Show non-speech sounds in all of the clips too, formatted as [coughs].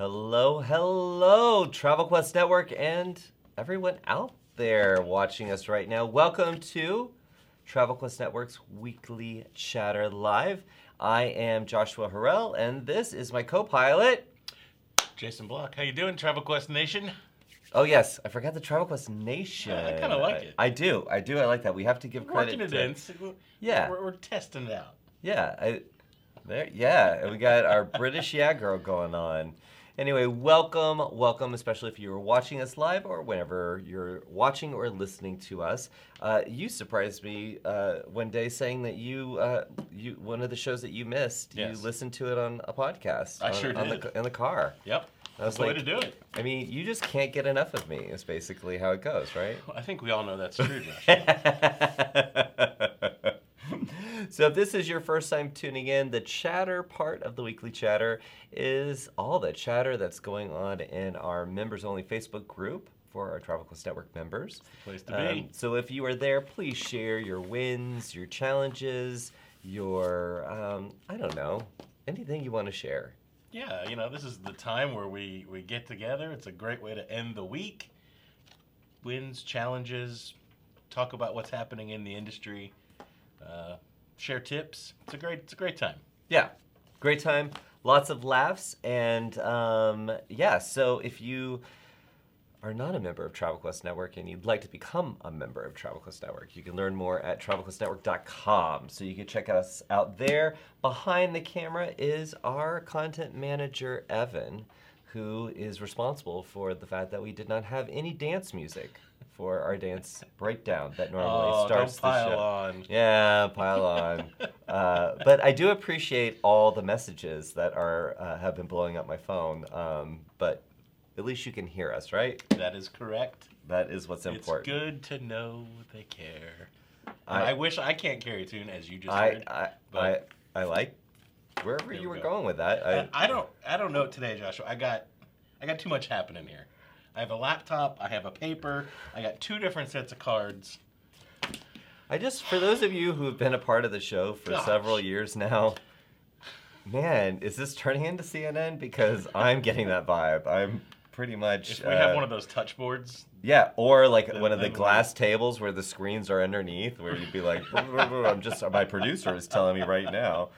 Hello, hello, Travel Quest Network, and everyone out there watching us right now. Welcome to Travel Quest Network's weekly chatter live. I am Joshua Harrell, and this is my co-pilot. Jason Block, how you doing, Travel Quest Nation? Oh yes, I forgot the Travel Quest Nation. I kinda like it. I do, I do. I like that. We have to give credit. Working it to, in. Yeah. We're, we're testing it out. Yeah, I, there. Yeah, we got our British yeah girl going on. Anyway, welcome, welcome, especially if you were watching us live or whenever you're watching or listening to us. Uh, you surprised me uh, one day saying that you, uh, you one of the shows that you missed, Yes. you listened to it on a podcast. I on, sure on did. The, in the car. Yep. I was That's the way to do it. I mean, you just can't get enough of me. Is basically how it goes, right? Well, [laughs] I think we all know that's true, Josh. [laughs] so if this is your first time tuning in, the chatter part of the weekly chatter is all the chatter that's going on in our members only Facebook group for our Travel Quest Network members. Place to be. Um, so if you are there, please share your wins, your challenges, your um, I don't know, anything you want to share. yeah, you know, this is the time where we, we get together. It's a great way to end the week. Wins, challenges, talk about what's happening in the industry, uh, share tips. It's a great it's a great time. Yeah, great time, lots of laughs, and um, yeah. So if you are not a member of Travel Quest Network and you'd like to become a member of Travel Quest Network, you can learn more at travelquestnetwork.com. So you can check us out there. Behind the camera is our content manager Evan, who is responsible for the fact that we did not have any dance music for our dance [laughs] breakdown that normally oh, starts pile the show. on. Yeah, pile on. [laughs] uh, but I do appreciate all the messages that are uh, have been blowing up my phone. Um, but at least you can hear us, right? That is correct. That is what's important. It's good to know they care. I- I, wish I can't carry tune as you just I, heard. I, I I like wherever you were go. going with that. I, I don't I don't know today, Joshua. I got I got too much happening here. I have a laptop, I have a paper, I got two different sets of cards. I just, for those of you who have been a part of the show for Gosh. several years now, man, is this turning into CNN? Because I'm getting that vibe. I'm pretty much. If we have uh, one of those touch boards, Yeah, or like one of the glass tables where the screens are underneath, where you'd be like, [laughs] I'm just, my producer is telling me right now.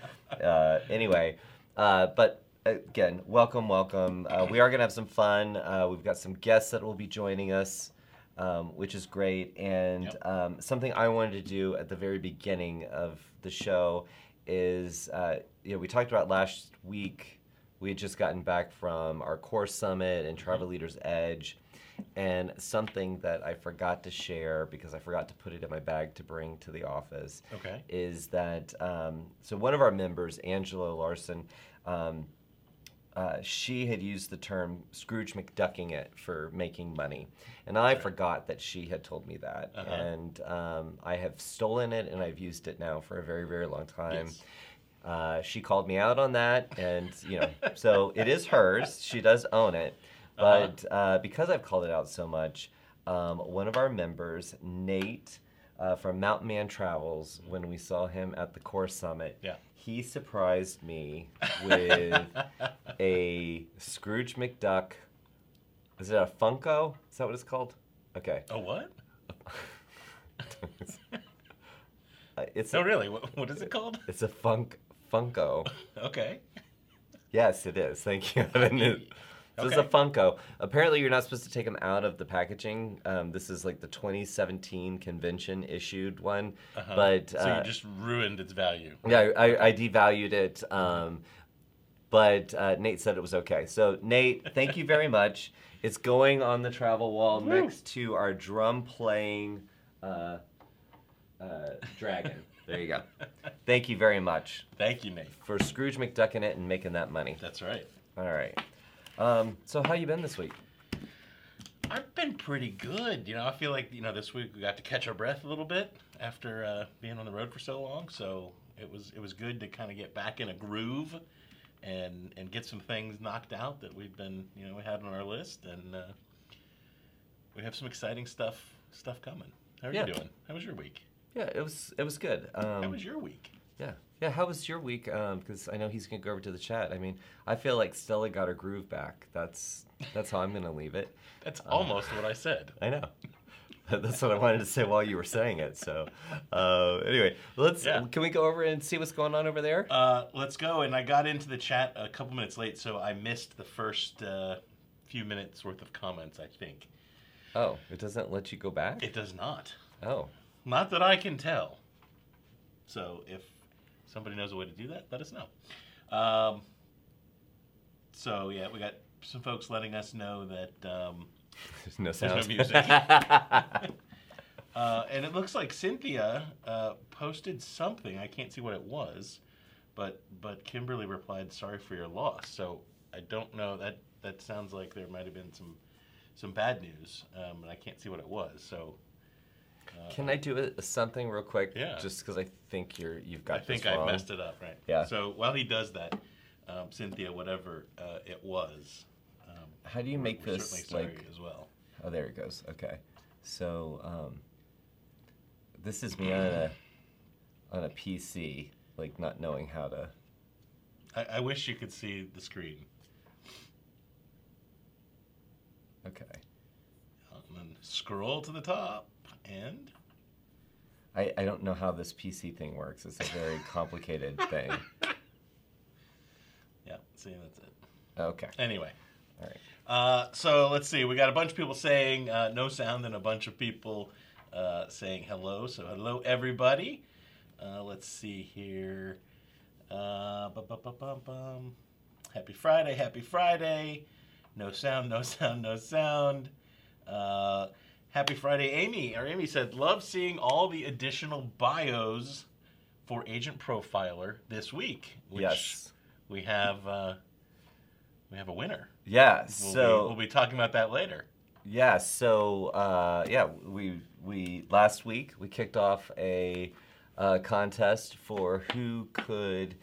Uh, anyway, uh, but again, welcome, welcome. Uh, we are going to have some fun. Uh, we've got some guests that will be joining us, um, which is great. And Yep. um, something I wanted to do at the very beginning of the show is, uh, you know, we talked about last week. We had just gotten back from our core summit and Travel Leaders Edge, and something that I forgot to share because I forgot to put it in my bag to bring to the office okay. is that um, so one of our members, Angela Larson, um, uh, she had used the term Scrooge McDucking it for making money, and I forgot that she had told me that, Uh-huh. and um, I have stolen it and I've used it now for a very very long time. Yes. Uh, she called me out on that, and you know, so it is hers. She does own it, but uh, because I've called it out so much, um, one of our members, Nate, uh, from Mountain Man Travels, when we saw him at the Core Summit, Yeah. he surprised me with [laughs] a Scrooge McDuck. Is it a Funko? Is that what it's called? Okay. Oh what? [laughs] It's No, a, really. What, what is it called? it's a funk Funko. [laughs] Okay. Yes, it is. Thank you. I didn't- it's a Funko. Apparently, you're not supposed to take them out of the packaging. Um, this is like the 2017 convention issued one, Uh-huh. but so uh, you just ruined its value. yeah, I, I devalued it. Um, but uh, Nate said it was okay. So Nate, thank you very much. It's going on the travel wall Woo. next to our drum playing uh, uh, dragon. There you go. [laughs] Thank you very much Thank you, Nate. for Scrooge McDucking it and making that money. That's right. All right. Um, so how you been this week? I've been pretty good. You know, I feel like you know this week we got to catch our breath a little bit after uh, being on the road for so long. So it was it was good to kind of get back in a groove and and get some things knocked out that we've been you know we had on our list and uh, we have some exciting stuff stuff coming. How are Yeah. you doing? How was your week? Yeah, it was it was good. Um, How was your week? Yeah. Yeah. How was your week? Because I know he's gonna go over to the chat. I mean, I feel like Stella got her groove back. That's that's how I'm gonna leave it. [laughs] That's almost what I said. I know. [laughs] That's what I wanted to say while you were saying it. So, uh, anyway, let's. Yeah. Can we go over and see what's going on over there? Uh, let's go. And I got into the chat a couple minutes late, so I missed the first uh, few minutes worth of comments. I think Oh, it doesn't let you go back. it does not. Oh, Not that I can tell. So if somebody knows a way to do that, let us know. Um, so yeah, we got some folks letting us know that, um, [laughs] there's no no sound. music. [laughs] uh, and it looks like Cynthia uh, posted something. I can't see what it was, but but Kimberly replied, "Sorry for your loss." So I don't know. That that sounds like there might have been some some bad news, um, and I can't see what it was. So. Can I do a, something real quick? Yeah. Just because I think you're you've got I think this I messed it up, right? Yeah. So while he does that, um, Cynthia, whatever uh, it was, um, How do you make we're this sorry like? as well? Oh, there it goes. Okay, so um, this is me on a on a PC, like not knowing how to. I, I wish you could see the screen. Okay, And then scroll to the top, and I I don't know how this PC thing works. It's a very [laughs] complicated thing. [laughs] yeah, see that's it. Okay, Anyway, all right. uh, so let's see. We got a bunch of people saying uh, no sound, and a bunch of people uh, saying hello. So hello everybody. Uh, let's see here. Uh, bum, bum, bum, bum, bum. Happy Friday, happy Friday. No sound, no sound, no sound. Happy Friday, Amy. Or Amy said, love seeing all the additional bios for Agent Profiler this week. Which yes. we have. Uh, we have a winner. Yeah. We'll, So be, we'll be talking about that later. Yeah, so uh, yeah, we we last week we kicked off a uh, contest for who could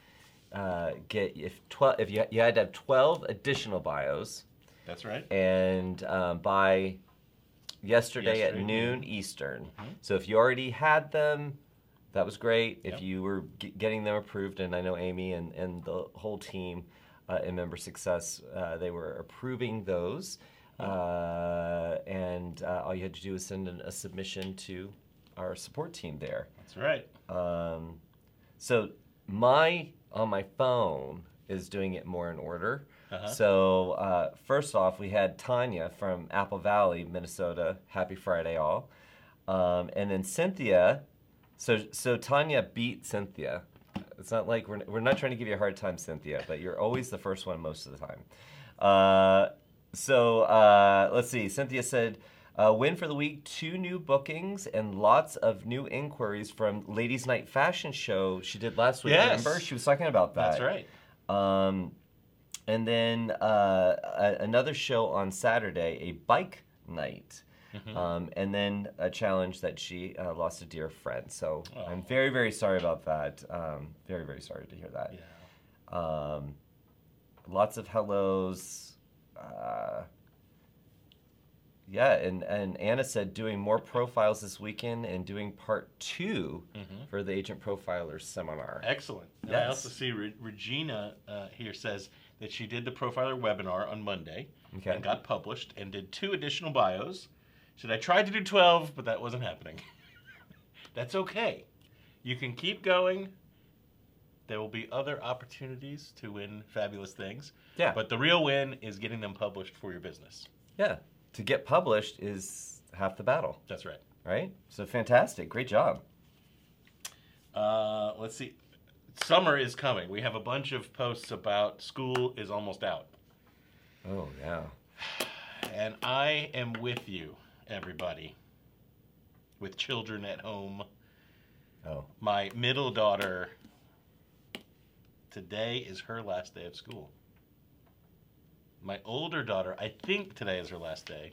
uh, get if twelve if you you had to have twelve additional bios, That's right. and um, by yesterday, at noon Eastern. So if you already had them, that was great. If Yep. you were g- getting them approved, and I know Amy and, and the whole team uh, in Member Success, uh, they were approving those. Uh, and uh, all you had to do was send in a submission to our support team there. That's right. Um, so my on my phone is doing it more in order. Uh-huh. So uh, first off, we had Tanya from Apple Valley, Minnesota. Happy Friday, all. Um, and then Cynthia. So so Tanya beat Cynthia. It's not like we're we're not trying to give you a hard time, Cynthia, but you're always the first one most of the time. Uh, so uh, let's see. Cynthia said. Uh, win for the week, two new bookings and lots of new inquiries from Ladies Night Fashion Show she did last week. Yes. Remember? She was talking about that. That's right. Um, and then uh, a- another show on Saturday, a bike night. Mm-hmm. Um, and then a challenge that she uh, lost a dear friend. So I'm Oh. very, very sorry about that. Um, very, very sorry to hear that. Yeah. Um, lots of hellos. Uh, yeah, and, and Anna said doing more profiles this weekend and doing part 2 Mm-hmm. for the Agent Profiler seminar. Excellent. And I also see Re- Regina uh, here says that she did the profiler webinar on Monday Okay. and got published and did two additional bios. She said I tried to do 12, but that wasn't happening. [laughs] That's okay. You can keep going. There will be other opportunities to win fabulous things. Yeah. But the real win is getting them published for your business. Yeah, to get published is half the battle, That's right. right? So fantastic, great job. Uh, let's see. Summer is coming. We have a bunch of posts about school is almost out. Oh yeah, And I am with you, everybody, with children at home. oh My middle daughter, today is her last day of school. My older daughter, I think today is her last day.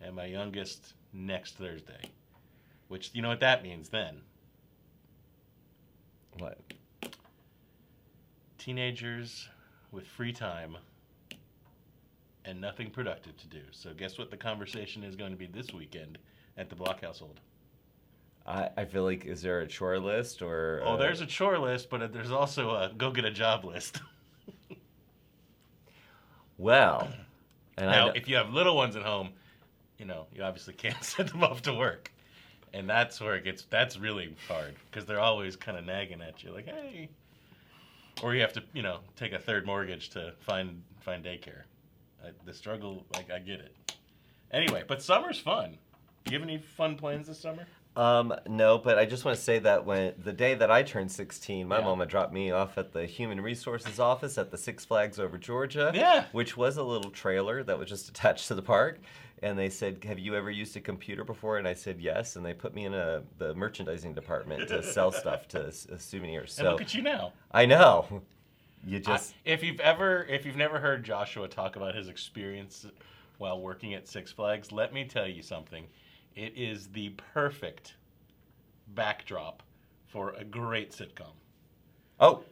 And my youngest, next Thursday. Which, you know what that means then? what? Teenagers with free time and nothing productive to do. So, guess what the conversation is going to be this weekend at the Block household? I, I feel like is there a chore list or? Oh, uh, there's a chore list, but there's also a go get a job list. [laughs] well, and now, if you have little ones at home, you know you obviously [laughs] can't send them off to work, and that's where it gets. That's really hard because they're always kind of nagging at you, like, "Hey," or you have to, you know, take a third mortgage to find find daycare. I, the struggle, like, I get it. Anyway, but summer's fun. Do You have any fun plans this summer? Um, no, but I just want to say that when the day that I turned 16, my Yeah. mama dropped me off at the Human Resources office at the Six Flags over Georgia. Yeah. Which was a little trailer that was just attached to the park. And they said, "Have you ever used a computer before?" And I said, "Yes." And they put me in a the merchandising department to sell [laughs] stuff to s- uh, souvenirs. And So look at you now. I know. You I- just if you've ever if you've never heard Joshua talk about his experience while working at Six Flags, let me tell you something. It is the perfect backdrop for a great sitcom. Oh,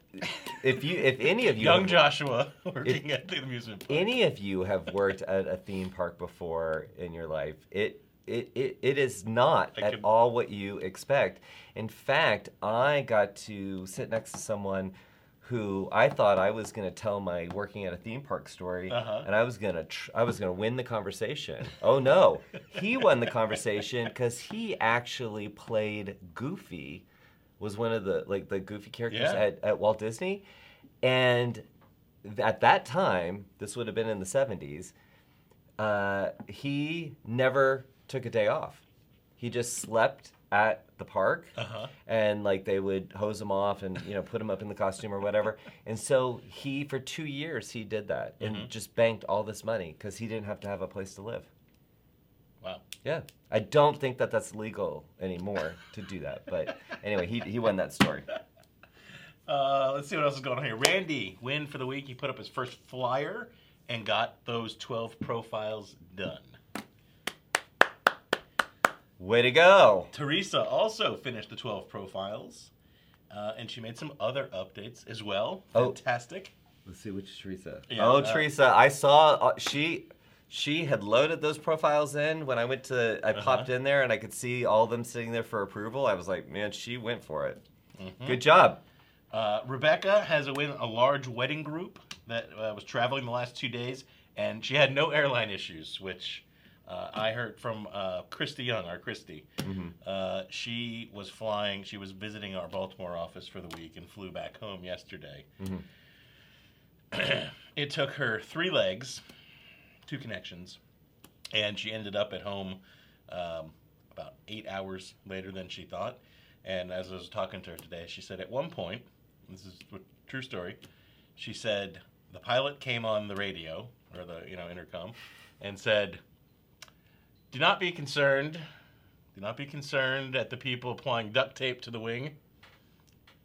if you if any of you Young have- Joshua working at the amusement park. any of you have worked at a theme park before in your life, it it, it, it is not I at could- all what you expect. In fact, I got to sit next to someone who I thought I was going to tell my working at a theme park story, Uh-huh. and I was gonna tr- I was gonna win the conversation. Oh no, he won the conversation because he actually played Goofy, was one of the like the Goofy characters Yeah. at, at Walt Disney, and at that time, this would have been in the 70s, uh, he never took a day off. He just slept at the park Uh-huh. and like they would hose him off and you know put him up in the costume or whatever [laughs] and so he for two years he did that and Mhm. just banked all this money because he didn't have to have a place to live. Yeah i don't think that that's legal anymore to do that but anyway he, he won that story Uh, let's see what else is going on here. Randy, win for the week. He put up his first flyer and got those 12 profiles done. way to go Teresa also finished the 12 profiles, uh, and she made some other updates as well. Oh. Fantastic. Let's see which Teresa. Yeah, oh, uh, Teresa, I saw uh, she she had loaded those profiles in when I went to I Uh-huh. popped in there and I could see all of them sitting there for approval. I was like, man, she went for it. Mm-hmm. Good job. Uh, Rebecca has a a large wedding group that uh, was traveling the last two days, and she had no airline issues, which uh, I heard from uh, Christy Young, our Christy. Uh, she was flying, she was visiting our Baltimore office for the week and flew back home yesterday. [clears throat] it took her three legs, two connections, and she ended up at home um, about eight hours later than she thought. And as I was talking to her today, she said at one point, this is a true story, she said the pilot came on the radio or the you know intercom and said, "Do not be concerned. Do not be concerned at the people applying duct tape to the wing.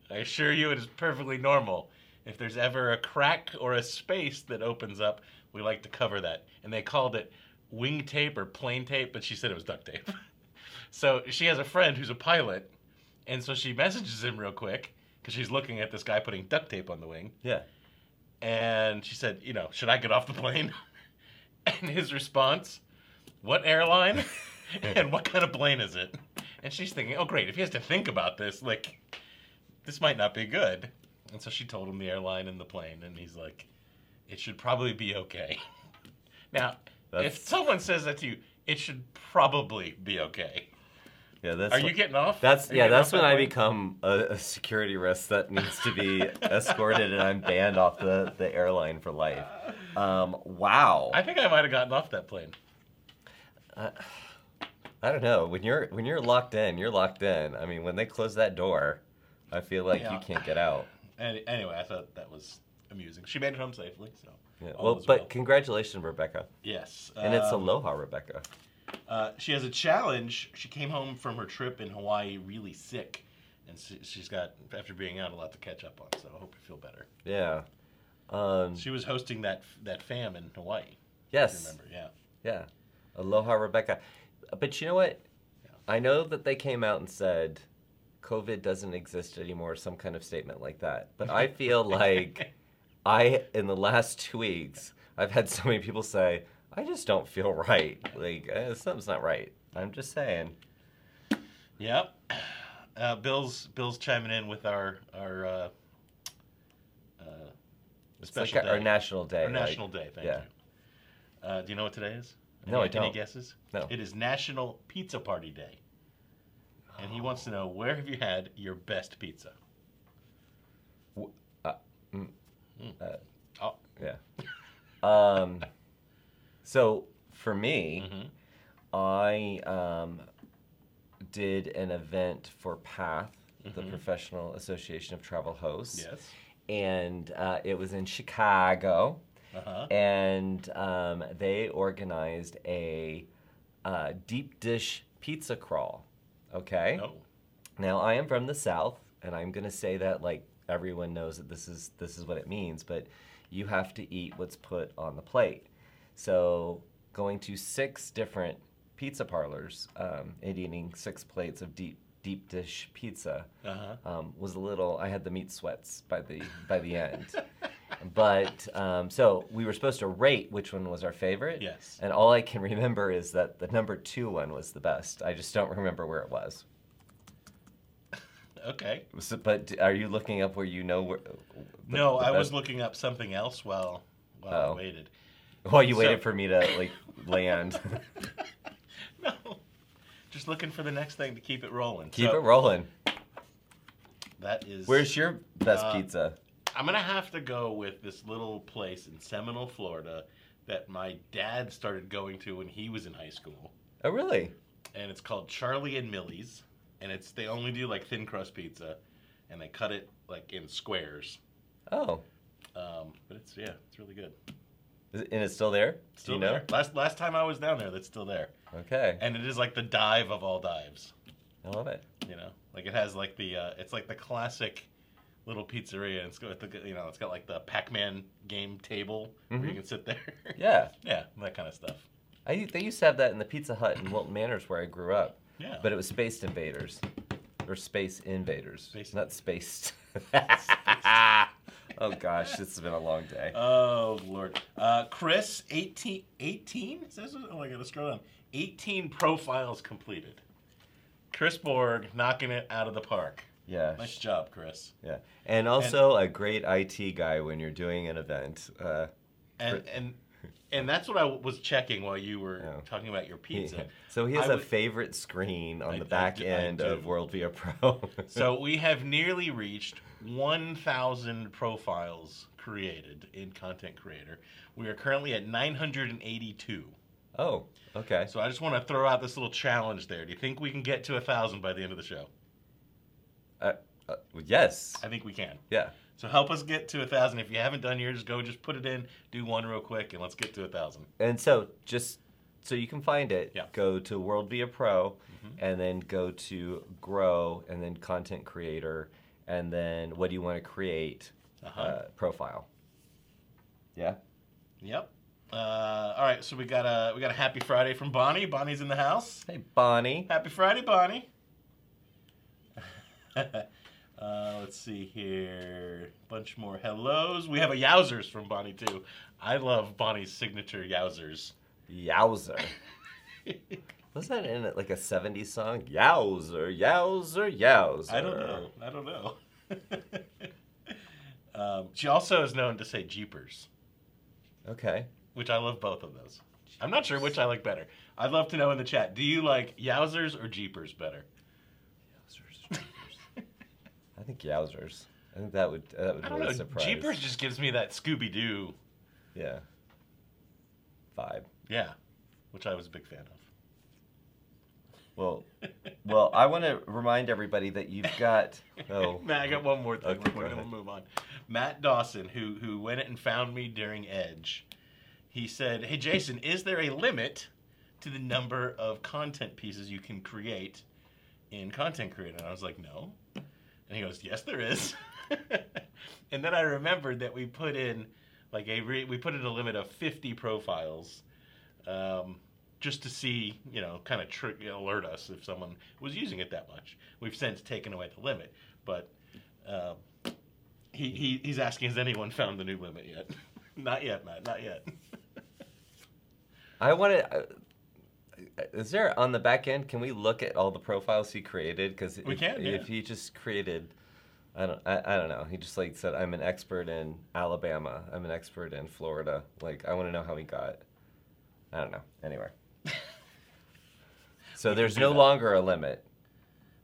I assure you, it is perfectly normal. If there's ever a crack or a space that opens up, we like to cover that. And they called it wing tape or plane tape, but she said it was duct tape. [laughs] so she has a friend who's a pilot, and so she messages him real quick because she's looking at this guy putting duct tape on the wing. Yeah. And she said, you know, should I get off the plane? [laughs] And his response, what airline? [laughs] and what kind of plane is it? And she's thinking, oh, great. If he has to think about this, like, this might not be good. And so she told him the airline and the plane, and he's like, it should probably be okay. [laughs] now, That's- if someone says that to you, it should probably be okay. Yeah, that's Are you getting off? That's Are yeah. That's when that I become a, a security risk that needs to be escorted, and I'm banned off the, the airline for life. Um, wow. I think I might have gotten off that plane. I don't know. When you're when you're locked in, you're locked in. I mean, when they close that door, I feel like Yeah. you can't get out. Any, anyway, I thought that was amusing. She made it home safely, so. Yeah. Well, but congratulations, Rebecca, yes, and it's um, aloha, Rebecca. Uh, she has a challenge. She came home from her trip in Hawaii really sick, and she, she's got after being out a lot to catch up on. So I hope you feel better. Yeah. Um, She was hosting that that fam in Hawaii. yes. remember? Yeah. Yeah. Aloha, Rebecca. But you know what? I know that they came out and said COVID doesn't exist anymore, some kind of statement like that. But I [laughs] feel like I, in the last two weeks, I've had so many people say, I just don't feel right. Like, eh, something's not right. I'm just saying. Yep. Uh, Bill's Bill's chiming in with our our uh, uh, special like our, our national day. Our like- national day. Thank yeah. you. Uh, do you know what today is? No, I don't. Any guesses? No. It is National Pizza Party Day. And he wants to know where have you had your best pizza? Uh, Oh. Yeah. Um, so for me, Mhm. I um, did an event for PATH, the Mhm. Professional Association of Travel Hosts, Yes. and uh, it was in Chicago, Uh huh. and um, they organized a uh, deep dish pizza crawl. Okay. Oh. Now I am from the South, and I'm gonna say that like everyone knows that this is this is what it means, but you have to eat what's put on the plate. So going to six different pizza parlors um, and eating six plates of deep deep dish pizza Uh huh. um, was a little. I had the meat sweats by the by the end. [laughs] But um, so we were supposed to rate which one was our favorite. Yes. And all I can [laughs] remember is that the number two one was the best. I just don't remember where it was. [laughs] Okay. So, but are you looking up where you know where? the- No, the I was looking up something else while while Oh. I waited. While you so- waited for [laughs] me to like land. No. Just looking for the next thing to keep it rolling. Keep So it rolling. That is. Where's your best Uh, pizza? I'm gonna have to go with this little place in Seminole, Florida, that my dad started going to when he was in high school, Oh, really? and it's called Charlie and Millie's, and it's they only do like thin crust pizza, and they cut it like in squares. Oh, Um, but it's yeah, it's really good. Is it- and it's still there? Still Do you know? there. Last last time I was down there, that's still there, Okay, and it is like the dive of all dives. I love it. You know, like it has like the uh, it's like the classic little pizzeria. And it's got the you know it's got like the Pac-Man game table where you Mhm. can sit there. [laughs] Yeah, yeah, that kind of stuff. I they used to have that in the Pizza Hut in Wilton Manors where I grew up, Yeah, but it was Space Invaders or Space Invaders, Space- not Spaced. [laughs] [laughs] oh gosh, this has been a long day. oh lord, uh, Chris, 18, 18? Says? Oh, my gotta scroll down. Eighteen profiles completed. Chris Borg knocking it out of the park. Yeah, Nice job, Chris. yeah, and also a great IT guy when you're doing an event. Uh, And and and that's what I was checking while you were Yeah. talking about your pizza. so he has I a would- favorite screen on I- the back I end of do. World Via Pro. [laughs] So we have nearly reached 1,000 profiles created in Content Creator. We are currently at 982. oh, okay. So I just want to throw out this little challenge there. Do you think we can get to 1,000 by the end of the show? Uh, uh, yes, I think we can. yeah. So help us get to a 1,000. If you haven't done yours, go just put it in, do one real quick, and let's get to a 1,000. And so just so you can find it, Yeah. go to World Via Pro Mhm. and then go to Grow and then Content Creator and then what do you want to create Uh-huh. uh, profile. Yeah. Yep. Uh, all right, so we got a we got a happy Friday from Bonnie. Bonnie's in the house. Hey Bonnie. Happy Friday, Bonnie. [laughs] uh, let's see here. Bunch more hellos. We have a Yowzers from Bonnie, too. I love Bonnie's signature Yowzers. Yowzer. [laughs] Was that in like a 70s song? Yowzer, yowzer, yowzer. I don't know. I don't know. [laughs] um, she also is known to say Jeepers, Okay. which I love both of those. I'm not sure which I like better. I'd love to know in the chat. Do you like Yowzers or Jeepers better? I think yowzers. I think that would that would I don't really know. surprise. Jeepers just gives me that Scooby Doo, Yeah. Vibe. yeah, which I was a big fan of. Well, well, I want to remind everybody that you've got. [laughs] Oh, Matt, I got one more thing. Okay, real quick, go then ahead. we'll move on. Matt Dawson, who who went and found me during Edge, he said, "Hey Jason, is there a limit to the number of content pieces you can create in Content Creator?" And I was like, "No." And he goes, "Yes, there is." [laughs] and then I remembered that we put in like a re- we put in a limit of 50 profiles. Um, just to see, you know, kind of trick, alert us if someone was using it that much. We've since taken away the limit, but um, he, he he's asking, has anyone found the new limit yet? [laughs] not yet, Matt. Not yet. [laughs] I want to. Is there on the back end? Can we look at all the profiles he created? Because We if, can, yeah. if he just created, I don't, I, I don't know. He just like said, I'm an expert in Alabama. I'm an expert in Florida. Like, I want to know how he got. I don't know. Anyway. [laughs] so We there's no that. longer a limit.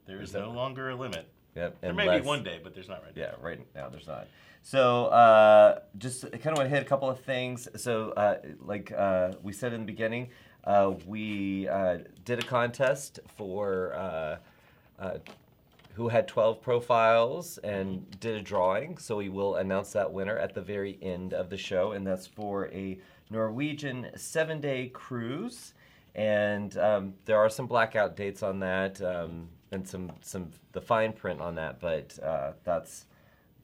There is that- no longer a limit. Yep. There may be one day, but there's not right now. Yeah, right now there's not. So uh, just kind of want to hit a couple of things. So uh, like uh, we said in the beginning, uh, we uh, did a contest for uh, uh, who had 12 profiles and did a drawing. So we will announce that winner at the very end of the show, and that's for a Norwegian seven-day cruise. And um, there are some blackout dates on that, um, and some some the fine print on that, but uh, that's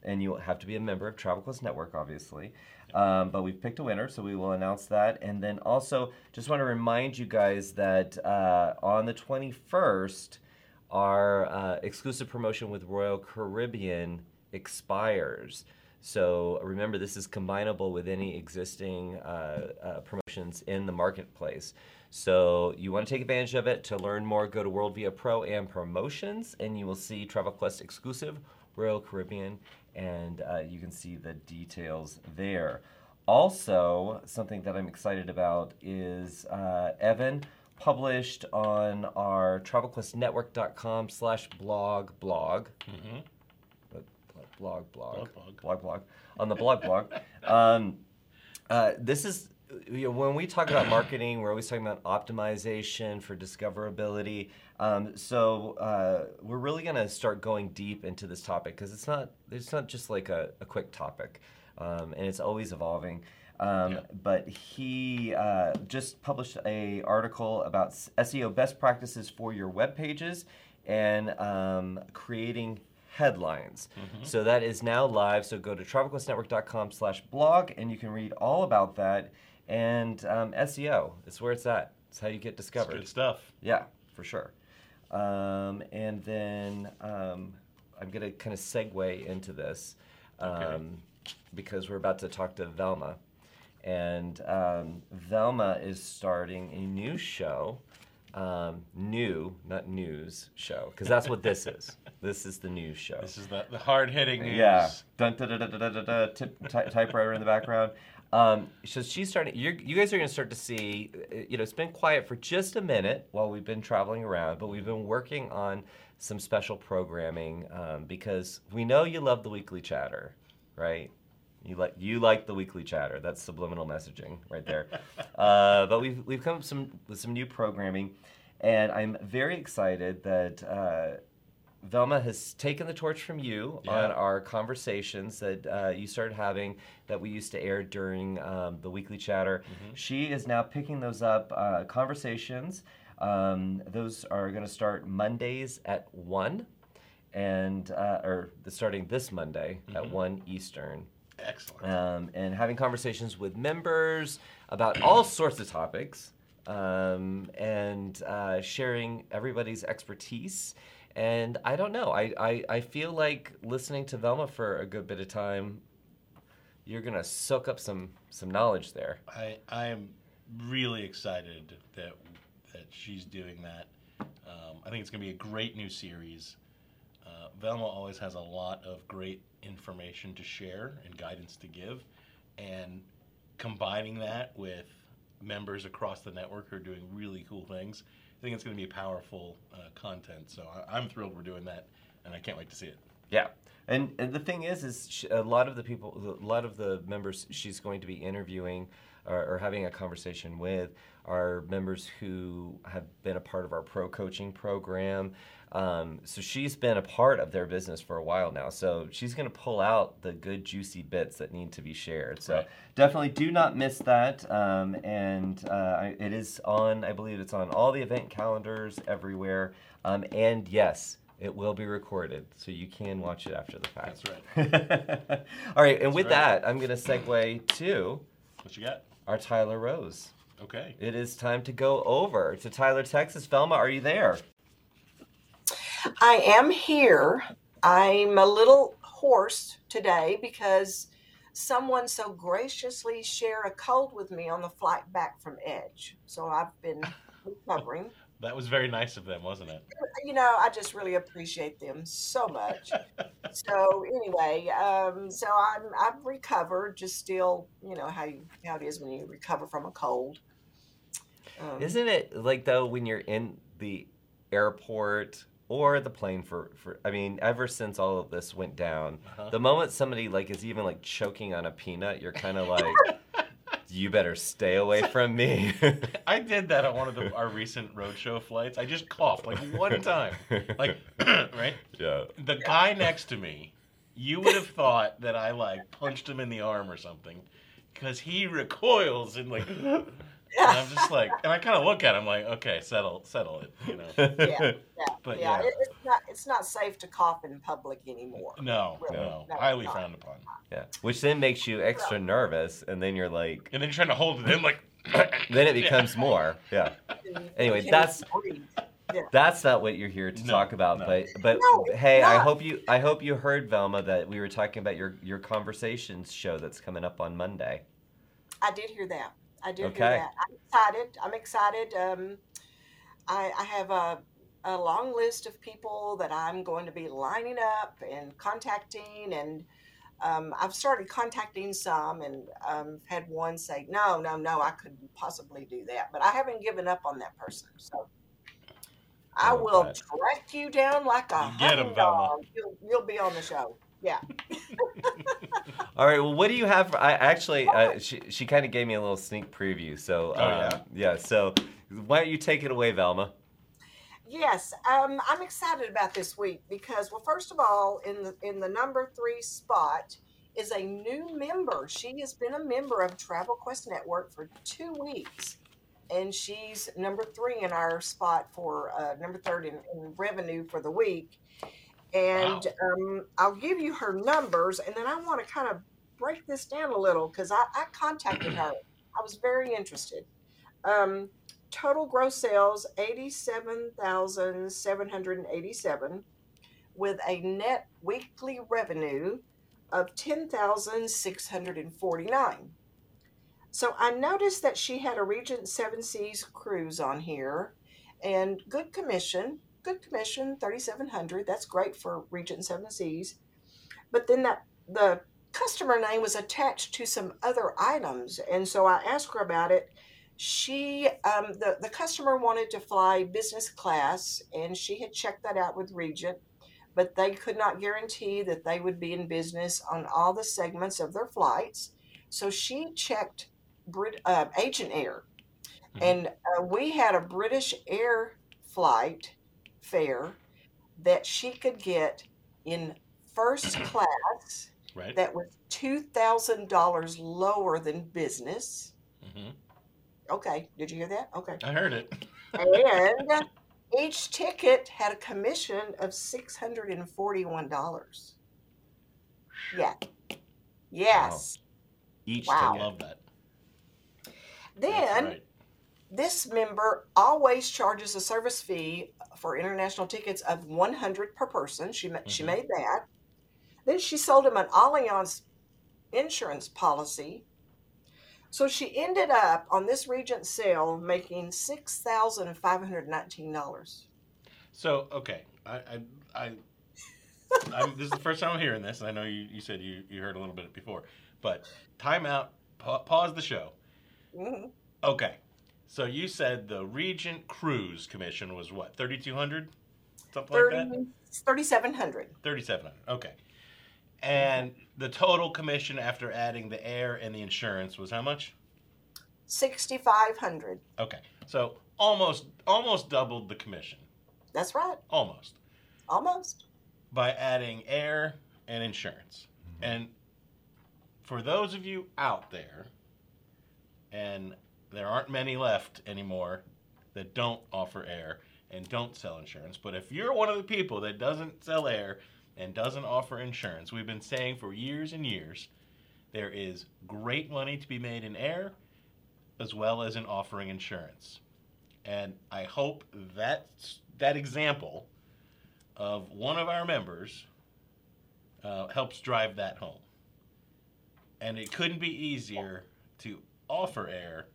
and you have to be a member of Travel Quest Network, obviously. Um, but we've picked a winner, so we will announce that. And then also, just want to remind you guys that uh, on the 21st, our uh, exclusive promotion with Royal Caribbean expires. So remember, this is combinable with any existing uh, uh, promotions in the marketplace. So you want to take advantage of it. To learn more, go to World Via Pro and Promotions, and you will see Travel Quest exclusive Royal Caribbean, and uh, you can see the details there. Also, something that I'm excited about is uh, Evan published on our TravelQuestNetwork.com slash blog blog Mhm. blog blog Blog, blog. blog blog on the blog blog. [laughs] Um, uh, this is you know, when we talk about marketing, we're always talking about optimization for discoverability. Um, so uh, we're really going to start going deep into this topic because it's not it's not just like a, a quick topic, um, and it's always evolving. Um, Yeah. But he uh, just published a article about SEO best practices for your web pages and um, creating headlines. So that is now live. So go to travelquestnetwork.com slash blog and you can read all about that. And um, SEO, it's where it's at. It's how you get It's discovered. good stuff. Yeah, for sure. Um, and then um, I'm going to kind of segue into this um, Okay. because we're about to talk to Velma. And um, Velma is starting a new show. Um, new, not news show, because that's what this is. [laughs] This is the news show. This is the, the hard hitting news. Yeah. Dun, dun, dun, dun, dun, tip, ty- typewriter in the background. Um, so she's starting. You guys are going to start to see. uh, You know, it's been quiet for just a minute while we've been traveling around, but we've been working on some special programming um, because we know you love the weekly chatter, right? You like you like the weekly chatter. That's subliminal messaging right there. [laughs] uh, but we've we've come up some with some new programming, and I'm very excited that. Uh, Velma has taken the torch from you Yeah. on our conversations that uh, you started having that we used to air during um, the weekly chatter. She is now picking those up uh, conversations. Um, those are going to start Mondays at 1 and uh, or the, starting this Monday at 1 Eastern Excellent. um, and having conversations with members about all sorts of topics um, and uh, sharing everybody's expertise. And I don't know, I, I, I feel like listening to Velma for a good bit of time, you're to soak up some, some knowledge there. I I am really excited that that she's doing that. Um, I think it's to be a great new series. Uh, Velma always has a lot of great information to share and guidance to give, and combining that with members across the network who are doing really cool things, I think it's going to be powerful uh, content. So I, I'm thrilled we're doing that, and I can't wait to see it. Yeah, and, and the thing is, is sh a lot of the people, a lot of the members she's going to be interviewing or, or having a conversation with are members who have been a part of our pro coaching program. Um, so she's been a part of their business for a while now. So she's going to pull out the good, juicy bits that need to be shared. So Right. definitely do not miss that. Um, and uh, it is on, I believe it's on all the event calendars everywhere. Um, and yes, it will be recorded, so you can watch it after the fact. That's right. [laughs] all right, and with right. that, I'm going to segue to What you got? our Tyler Rose. Okay. It is time to go over to Tyler, Texas. Velma, are you there? I am here. I'm a little hoarse today because someone so graciously shared a cold with me on the flight back from Edge. So I've been recovering. [laughs] That was very nice of them, wasn't it? You know, I just really appreciate them so much. so anyway, um, so I'm I've recovered. Just still, you know how you how it is when you recover from a cold. Um, Isn't it like though when you're in the airport or the plane for for I mean ever since all of this went down, Uh-huh. the moment somebody like is even like choking on a peanut, you're kind of [laughs] like you better stay away from me. [laughs] I did that on one of the, our recent roadshow flights. I just coughed like one [laughs] time, like [clears throat] right. yeah. The guy next to me, you would have thought that I like punched him in the arm or something, because he recoils and like, and I'm just like, and I kind of look at him like, okay, settle, settle it, you know. yeah, yeah, [laughs] But yeah. yeah. It, it's not it's not safe to cough in public anymore. No, Really? no, No, highly no. frowned upon. Yeah. Which then makes you extra nervous and then you're like And then you're trying to hold it in like. [coughs] then it becomes more. Yeah. Anyway, you that's- Yeah. That's not what you're here to No, talk about, no. but but No, hey, I hope you I hope you heard Velma that we were talking about your your conversations show that's coming up on Monday. I did hear that. I do. Okay. that. I'm excited. I'm excited. Um, I, I have a, a long list of people that I'm going to be lining up and contacting, and um, I've started contacting some, and um, had one say, "No, no, no, I couldn't possibly do that," but I haven't given up on that person. So I Oh, will track you down like a You get hound Velma. dog. You'll, you'll be on the show. Yeah. [laughs] All right. Well, what do you have? For, I actually, uh, she she kind of gave me a little sneak preview. So, Oh, yeah? um, yeah. So, why don't you take it away, Velma? Yes, um, I'm excited about this week because, well, first of all, in the in the number three spot is a new member. She has been a member of Travel Quest Network for two weeks, and she's number three in our spot for uh, number third in, in revenue for the week. And um, I'll give you her numbers, and then I want to kind of break this down a little because I, I contacted her. I was very interested. Um, total gross sales 87,787 with a net weekly revenue of 10,649. So I noticed that she had a Regent Seven Seas cruise on here and good commission, good commission 3700. That's great for Regent Seven Seas. But then that the customer name was attached to some other items and so I asked her about it she um, the, the customer wanted to fly business class and she had checked that out with regent but they could not guarantee that they would be in business on all the segments of their flights so she checked Brit, uh, agent air Mhm. and uh, we had a british air flight fare that she could get in first [clears throat] class Right. that was $2000 lower than business Mm-hmm. Okay, did you hear that? Okay. I heard it. And [laughs] each ticket had a commission of six hundred and forty-one dollars. Yeah. Yes. Each Wow. I love that. Then right. this member always charges a service fee for international tickets of one hundred per person. She ma- she made that. Then she sold him an Allianz insurance policy. So she ended up on this Regent sale making six thousand five hundred nineteen dollars. So okay, I, I, I, this is the first time I'm hearing this, and I know you, you said you, you heard a little bit before, but time out, pa- pause the show. Mm-hmm. Okay, so you said the Regent Cruise Commission was what, 3,200, something like that, 3700 3,700. Okay, and the total commission after adding the air and the insurance was how much? 6500 Okay, so almost almost doubled the commission, That's right. almost. Almost. by adding air and insurance. Mm-hmm. And for those of you out there, and there aren't many left anymore that don't offer air and don't sell insurance, but if you're one of the people that doesn't sell air and doesn't offer insurance, we've been saying for years and years there is great money to be made in air as well as in offering insurance. And I hope that that example of one of our members uh, helps drive that home. And it couldn't be easier to offer air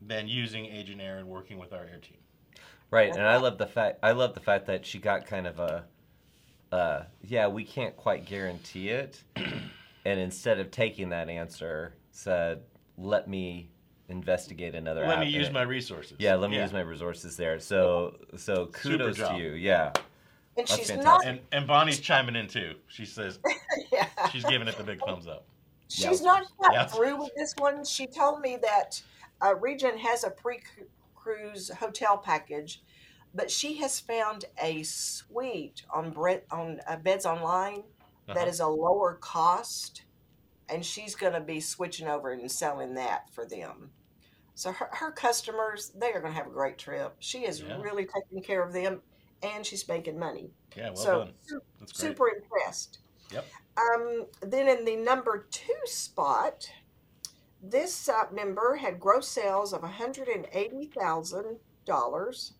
than using Agent Air and working with our air team. Right, and I love the fact I love the fact that she got kind of a, uh, yeah, we can't quite guarantee it, [clears throat] and instead of taking that answer, said, "Let me investigate another." Let app." me use it- my resources. Yeah, let me use my resources there. So, so kudos to job. you. Yeah, And That's she's fantastic. And and Bonnie's chiming in too. She says. [laughs] Yeah. she's giving it the big thumbs up. She's not quite Yeah. through with this one. She told me that uh, Regent has a pre-cruise hotel package, but she has found a suite on on uh, Beds Online Uh-huh. that is a lower cost, and she's going to be switching over and selling that for them. So her, her customers, they are going to have a great trip. She is Yeah. really taking care of them, and she's making money. Yeah, well so done. That's great. super impressed. Yep. Um, then in the number two spot, this uh, member had gross sales of $180,000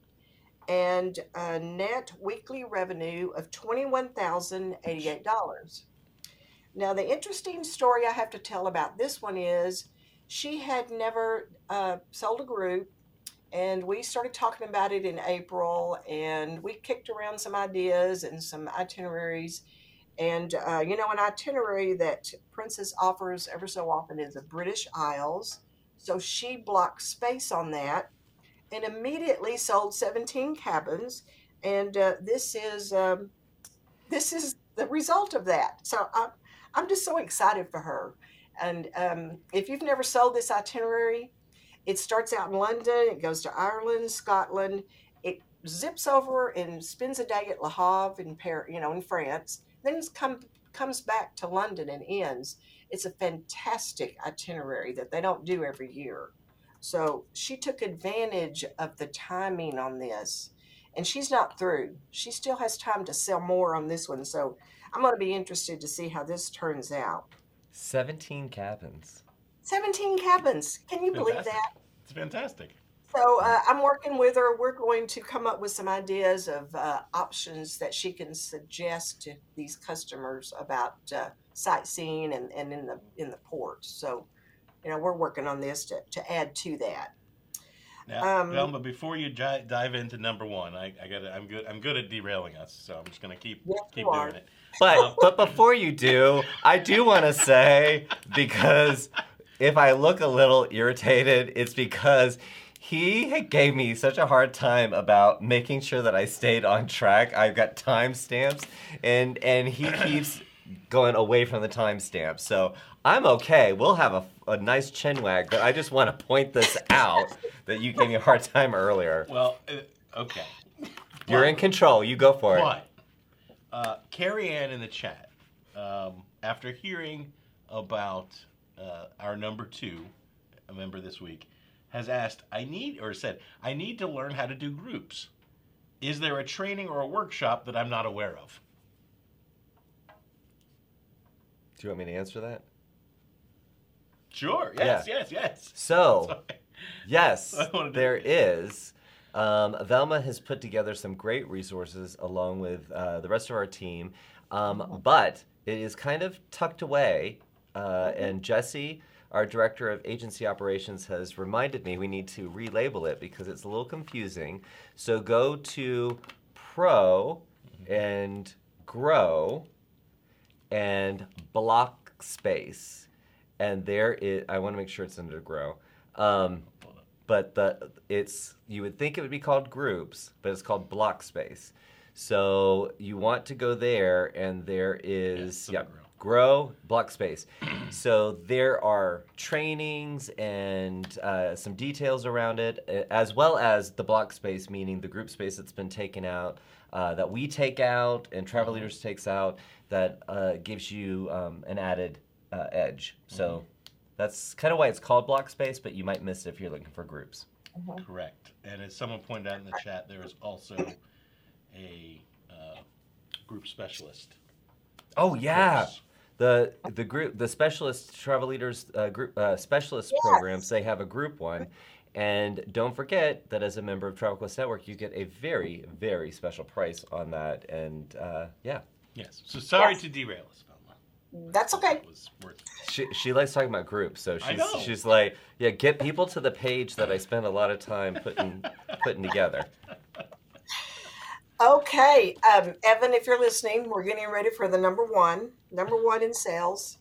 and a net weekly revenue of $21,088. Now, the interesting story I have to tell about this one is she had never uh, sold a group, and we started talking about it in April, and we kicked around some ideas and some itineraries. And, uh, you know, an itinerary that Princess offers ever so often is the British Isles. So she blocked space on that and immediately sold 17 cabins. And uh, this is um, this is the result of that. So I'm, I'm just so excited for her. And um, if you've never sold this itinerary, it starts out in London, it goes to Ireland, Scotland, it zips over and spends a day at Le Havre in Paris, you know, in France, then it's come comes back to London and ends. It's a fantastic itinerary that they don't do every year. So she took advantage of the timing on this. And she's not through. She still has time to sell more on this one. So I'm going to be interested to see how this turns out. seventeen cabins. 17 cabins. Can you believe Fantastic. that? It's fantastic. So uh, I'm working with her. We're going to come up with some ideas of uh, options that she can suggest to these customers about uh, sightseeing and, and in the in the port. So, you know, we're working on this to, to add to that. Now, Um, Velma, before you di- dive into number one, I, I got I'm good. I'm good at derailing us, so I'm just gonna keep Yes, keep doing are. it. But but before you do, I do want to say because if I look a little irritated, it's because he gave me such a hard time about making sure that I stayed on track. I've got timestamps, and and he [coughs] keeps going away from the timestamps. So I'm okay. We'll have a, a nice chin wag, but I just want to point this out that you gave me a hard time earlier. Well, uh, okay. You're in control. You go for it. But uh, Carrie Ann in the chat, um, after hearing about uh, our number two, a member this week, has asked, I need, or said, I need to learn how to do groups. Is there a training or a workshop that I'm not aware of? Do you want me to answer that? Sure. Yes, yes, yes. So. [laughs] Sorry. Yes, [laughs] there is. Um, Velma has put together some great resources along with uh, the rest of our team, um, but it is kind of tucked away. Uh, and Jesse, our director of agency operations, has reminded me we need to relabel it because it's a little confusing. So go to Pro and Grow and Block Space, and there is. I want to make sure it's under Grow. Um, but the it's you would think it would be called groups, but it's called block space. So you want to go there, and there is yeah, grow. Grow block space. [clears throat] so there are trainings and uh, some details around it, uh, as well as the block space, meaning the group space that's been taken out, uh, that we take out and Travel Leaders takes out, that uh, gives you um, an added uh, edge. So. That's kind of why it's called block space, but you might miss it if you're looking for groups. Correct. And as someone pointed out in the chat, there is also a uh, group specialist. Oh yeah, course. The the group the specialist travel leaders uh, group uh, specialist Yes. programs they have a group one, and don't forget that as a member of Travel Quest Network you get a very very special price on that. And uh, yeah, Yes. So sorry Yes. to derail us, Velma. That's okay. It was worth She, she likes talking about groups, so she's she's like, yeah, get people to the page that I spent a lot of time putting putting together. Okay, um, Evan, if you're listening, we're getting ready for the number one, number one in sales.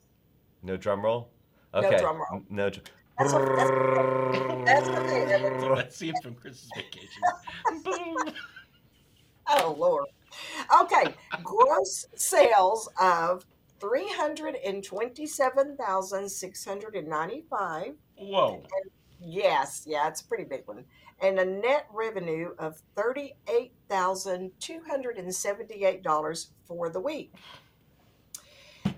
No drum roll. No Okay. drum roll. No. Dr- That's okay, That's okay, Evan. That scene from Christmas Vacation. [laughs] Oh Lord. Okay, gross sales of three hundred and twenty-seven thousand six hundred and ninety-five. Whoa. Yes, yeah, it's a pretty big one. And a net revenue of thirty-eight thousand two hundred and seventy-eight dollars for the week.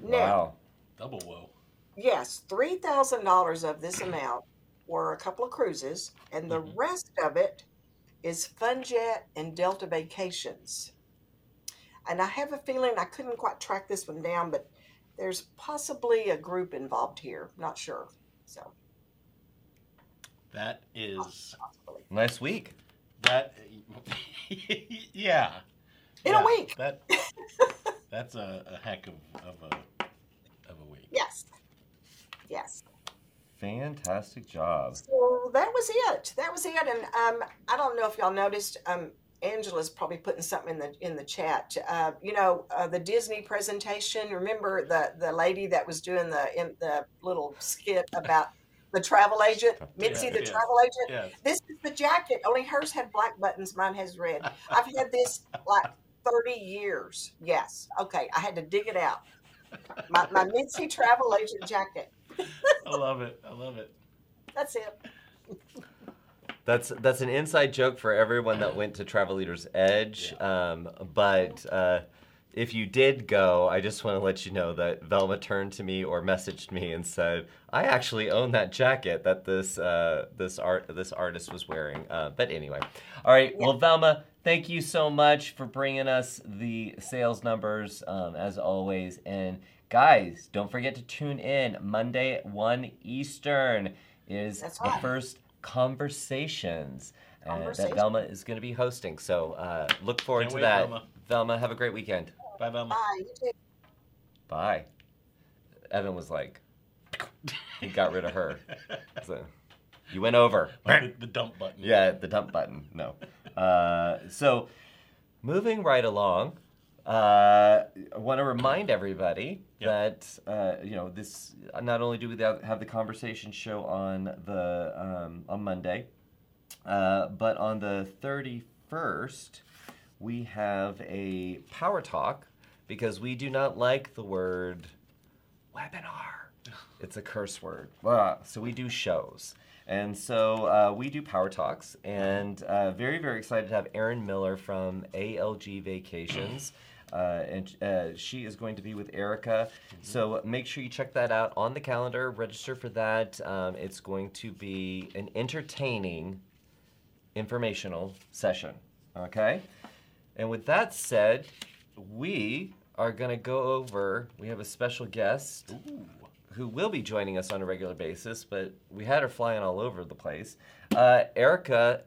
Now, wow. Double whoa. yes, three thousand dollars of this amount were a couple of cruises, and the Mhm. rest of it is FunJet and Delta Vacations. And I have a feeling I couldn't quite track this one down, but there's possibly a group involved here. Not sure. So That is possibly. Nice week. that. [laughs] yeah. In a week. That. [laughs] That's a, a heck of, of a of a week. Yes. Yes. Fantastic job. So that was it. That was it. And um, I don't know if y'all noticed. Um, Angela's probably putting something in the in the chat. Uh, you know, uh, the Disney presentation. Remember the the lady that was doing the in, the little skit about the travel agent, [laughs] Mitzi, Yeah, the yeah. travel agent. Yes. This is the jacket. Only hers had black buttons. Mine has red. I've had this like thirty years. Yes. Okay. I had to dig it out. My my Mitzi travel agent jacket. I love it. I love it. That's it. That's that's an inside joke for everyone that went to Travel Leaders Edge. Um, but uh, if you did go, I just want to let you know that Velma turned to me or messaged me and said, "I actually own that jacket that this uh, this art this artist was wearing." Uh, but anyway, all right. Well, Velma, thank you so much for bringing us the sales numbers um, as always. And guys, don't forget to tune in Monday at one Eastern is That's the right. first conversations, uh, that Velma is going to be hosting. So uh, look forward Can't to wait, that. Velma. Velma, have a great weekend. Bye, Velma. Bye. Bye. Evan was like, he got rid of her. [laughs] So, you went over. Like the, the dump button. Yeah, the dump button. No. Uh, so, moving right along, uh, I want to remind everybody Yep. that uh, you know this. Not only do we have the conversation show on the um, on Monday, uh, but on the thirty first, we have a power talk because we do not like the word webinar. [laughs] It's a curse word. So we do shows. And so uh, we do power talks, and uh, very, very excited to have Erin Miller from ALG Vacations. Uh, and uh, she is going to be with Erica. So make sure you check that out on the calendar, register for that. Um, it's going to be an entertaining, informational session. Okay? And with that said, we are going to go over, we have a special guest Ooh. Who will be joining us on a regular basis, but we had her flying all over the place. Uh, Erica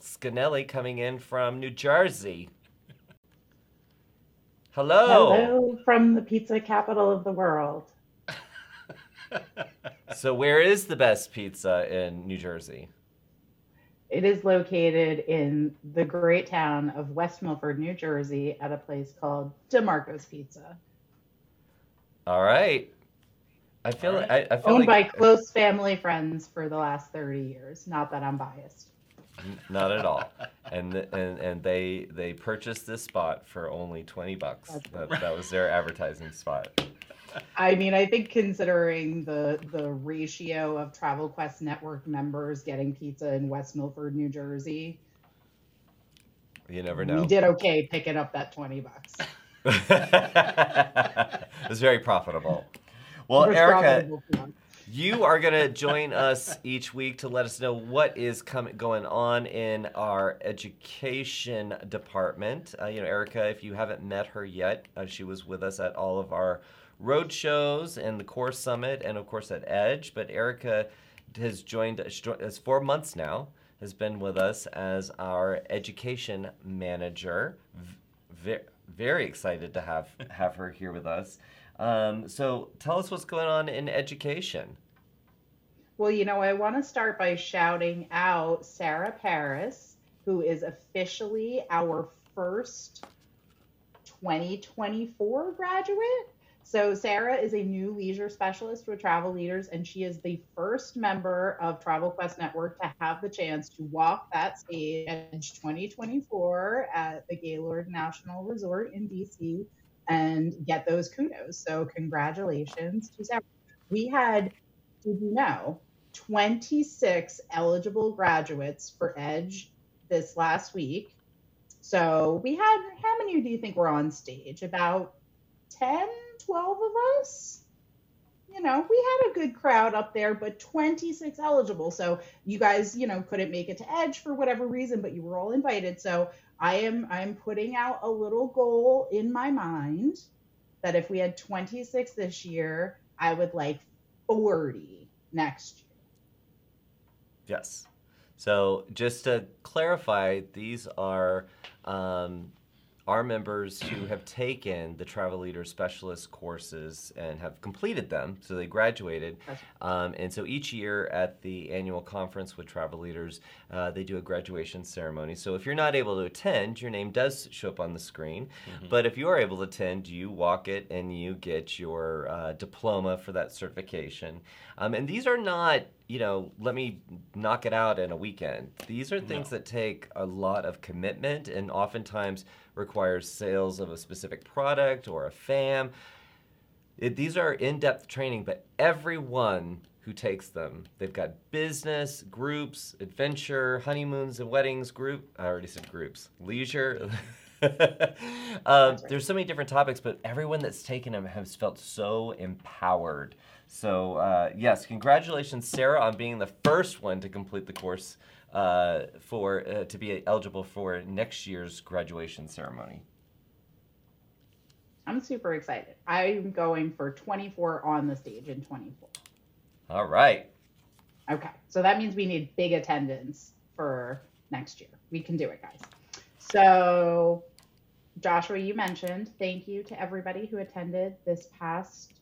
Scanelli coming in from New Jersey. Hello. Hello from the pizza capital of the world. [laughs] So, where is the best pizza in New Jersey? It is located in the great town of West Milford, New Jersey, at a place called DeMarco's Pizza, All right. I feel All like. I, I feel owned like by close family friends for the last 30 years. Not that I'm biased. Not at all. And and and they they purchased this spot for only twenty bucks. That's That, that was their advertising spot. I mean, I think considering the the ratio of Travel Quest Network members getting pizza in West Milford, New Jersey, You never know. we did okay picking up that 20 bucks. [laughs] it was very profitable. Well, Erica, profitable for them. you are going to join us each week to let us know what is coming going on in our education department. Uh, you know, Erica, if you haven't met her yet, uh, she was with us at all of our road shows and the Core Summit, and of course at Edge. But Erica has joined us four months now. Has been with us as our education manager. V- very excited to have have her here with us. Um, so tell us what's going on in education. Well, you know, I want to start by shouting out Sarah Paris, who is officially our first 2024 graduate. So, Sarah is a new leisure specialist with Travel Leaders, and she is the first member of Travel Quest Network to have the chance to walk that stage 2024 at the Gaylord National Resort in DC and get those kudos. So, congratulations to Sarah. We had, did you know, 26 eligible graduates for Edge this last week. So, we had, how many do you think were on stage? About 10, 12 of us? You know, we had a good crowd up there, but 26 eligible. So you guys, you know, couldn't make it to Edge for whatever reason, but you were all invited. So I am I'm putting out a little goal in my mind that if we had 26 this year, I would like 40 next year. Yes. So just to clarify, these are um, our members who have taken the travel leader specialist courses and have completed them, so they graduated. Um, and so each year at the annual conference with travel leaders, uh, they do a graduation ceremony. So if you're not able to attend, your name does show up on the screen. Mm-hmm. But if you are able to attend, you walk it and you get your uh, diploma for that certification. Um, and these are not you know, let me knock it out in a weekend. These are things no. that take a lot of commitment and oftentimes requires sales of a specific product or a FAM. It, these are in-depth training, but everyone who takes them, they've got business, groups, adventure, honeymoons and weddings, group. I already said groups, leisure. [laughs] um, there's so many different topics, but everyone that's taken them has felt so empowered so, uh, yes, congratulations, Sarah, on being the first one to complete the course uh, for uh, to be eligible for next year's graduation ceremony. I'm super excited. I'm going for 24 on the stage in 24. All right. Okay, so that means we need big attendance for next year. We can do it, guys. So, Joshua, you mentioned thank you to everybody who attended this past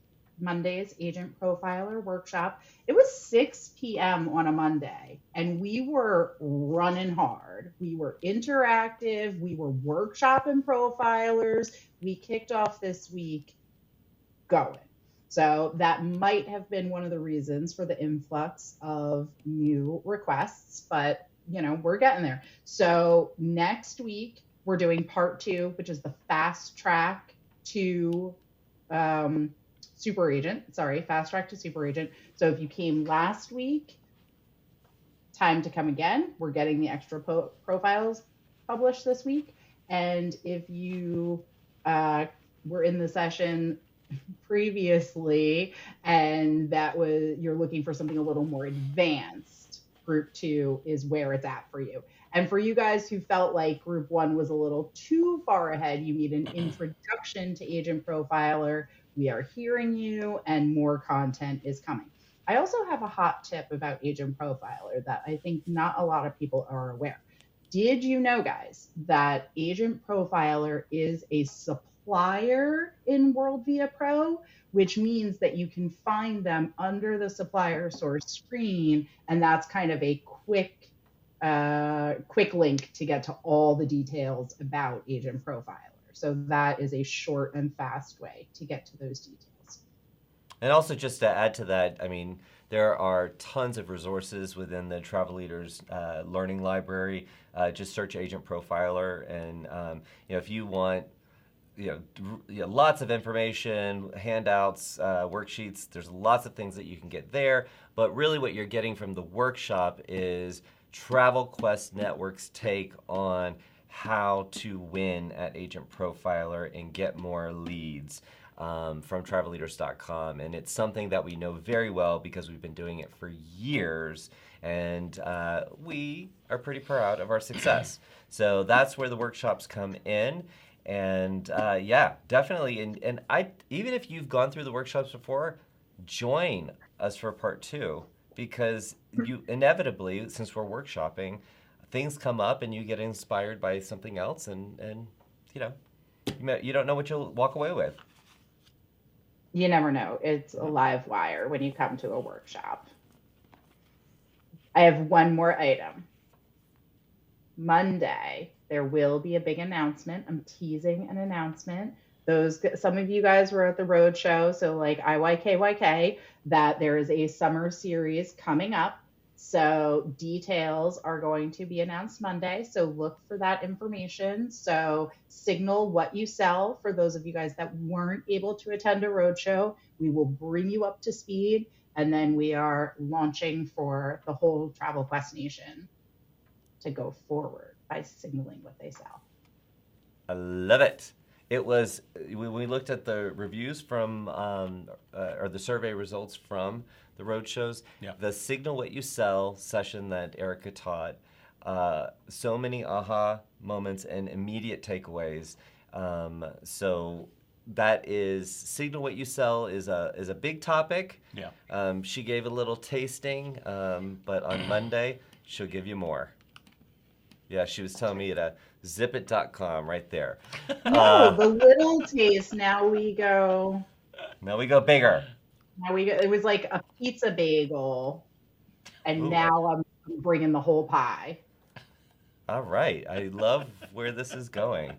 Monday's Agent Profiler workshop. It was 6 p.m. on a Monday, and we were running hard. We were interactive, we were workshopping profilers. We kicked off this week going. So that might have been one of the reasons for the influx of new requests, but you know, we're getting there. So next week, we're doing part two, which is the fast track to um, super agent. Sorry, fast track to super agent. So if you came last week, time to come again. We're getting the extra po- profiles published this week. And if you uh, were in the session [laughs] previously and that was you're looking for something a little more advanced, group two is where it's at for you. And for you guys who felt like group one was a little too far ahead, you need an introduction to Agent Profiler we are hearing you, and more content is coming. I also have a hot tip about Agent Profiler that I think not a lot of people are aware. Did you know, guys, that Agent Profiler is a supplier in WorldVia Pro, which means that you can find them under the supplier source screen, and that's kind of a quick, uh, quick link to get to all the details about Agent Profiler. So that is a short and fast way to get to those details. And also, just to add to that, I mean, there are tons of resources within the Travel Leaders uh, Learning Library. Uh, just search Agent Profiler, and um, you know if you want you know, you know, lots of information, handouts, uh, worksheets. There's lots of things that you can get there. But really, what you're getting from the workshop is Travel Quest Network's take on how to win at Agent Profiler and get more leads um, from travelleaders.com. And it's something that we know very well because we've been doing it for years and uh, we are pretty proud of our success. [clears throat] so that's where the workshops come in. And uh, yeah, definitely. And, and I, even if you've gone through the workshops before, join us for part two because you inevitably, since we're workshopping, things come up and you get inspired by something else and and you know You, may, you don't know what you'll walk away with. You never know. It's a live wire when you come to a workshop. I have one more item. Monday, there will be a big announcement. I'm teasing an announcement. Those some of you guys were at the road show, so like IYKYK, that there is a summer series coming up. So details are going to be announced Monday. So look for that information. So signal what you sell for those of you guys that weren't able to attend a roadshow. We will bring you up to speed, and then we are launching for the whole Travel Quest Nation to go forward by signaling what they sell. I love it. It was when we looked at the reviews from um, uh, or the survey results from the road shows. Yeah. The signal what you sell session that Erica taught. Uh, so many aha moments and immediate takeaways. Um, so that is signal what you sell is a is a big topic. Yeah. Um, she gave a little tasting, um, but on [clears throat] Monday she'll give you more. Yeah, she was telling me to zipit.com right there. No, Uh, the little taste. Now we go. now we go bigger. Now we go. It was like a pizza bagel, and Ooh. now I'm bringing the whole pie. All right. I love where this is going.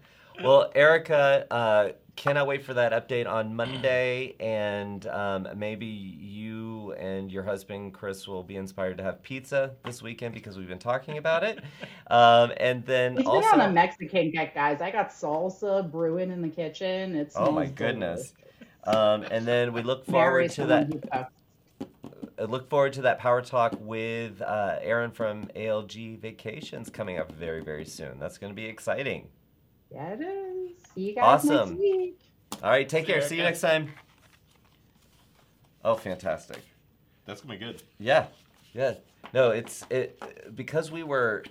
Well, Erica, uh, cannot wait for that update on Monday. And um, maybe you and your husband, Chris, will be inspired to have pizza this weekend because we've been talking about it. [laughs] Um, and then He's also. on a Mexican kick, guys. I got salsa brewing in the kitchen. It's Oh, my goodness. Um, and then we look forward to that. I look forward to that power talk with uh, Erin from ALG Vacations coming up very, very soon. That's going to be exciting. Yeah, it is. See you guys Awesome. next week. All right, take See you, care. See you next time. Oh, fantastic. That's gonna be good. Yeah, yeah. No, it's it because we were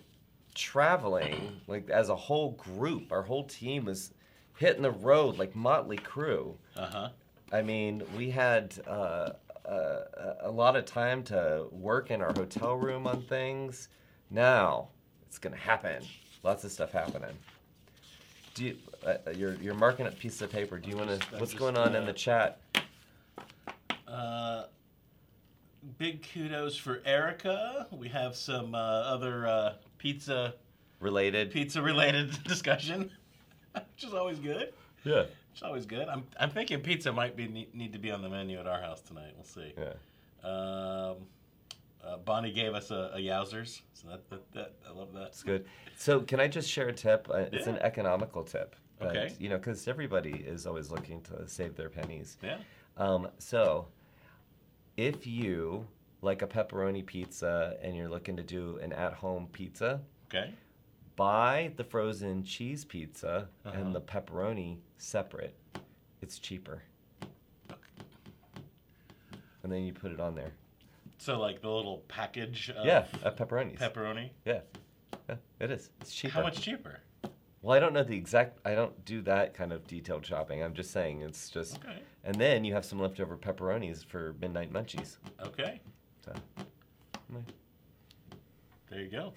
traveling like as a whole group. Our whole team was hitting the road like Motley Crue. Uh huh. I mean, we had uh, uh, a lot of time to work in our hotel room on things. Now it's gonna happen. Lots of stuff happening. Do you, uh, you're you're marking up pieces of paper? Do you want to? What's just, going on in uh, the chat? Uh, big kudos for Erica. We have some uh, other uh, pizza Related? pizza related [laughs] discussion, [laughs] which is always good. Yeah. It's always good. I'm, I'm thinking pizza might be need, to be on the menu at our house tonight. We'll see. Yeah. Um, uh, Bonnie gave us a, a Yowzers, so that, that, that I love that. That's good. So, can I just share a tip? Uh, it's an economical tip. But, Okay. You know, because everybody is always looking to save their pennies. Yeah. Um, so, if you like a pepperoni pizza and you're looking to do an at-home pizza, Okay. Buy the frozen cheese pizza Uh-huh. and the pepperoni separate. It's cheaper. And then you put it on there. So like the little package of yeah, pepperonis. pepperoni. yeah. yeah, it is. It's cheaper. How much cheaper? Well, I don't know the exact. I don't do that kind of detailed shopping. I'm just saying it's just. Okay. And then you have some leftover pepperonis for midnight munchies. Okay. So. There you go.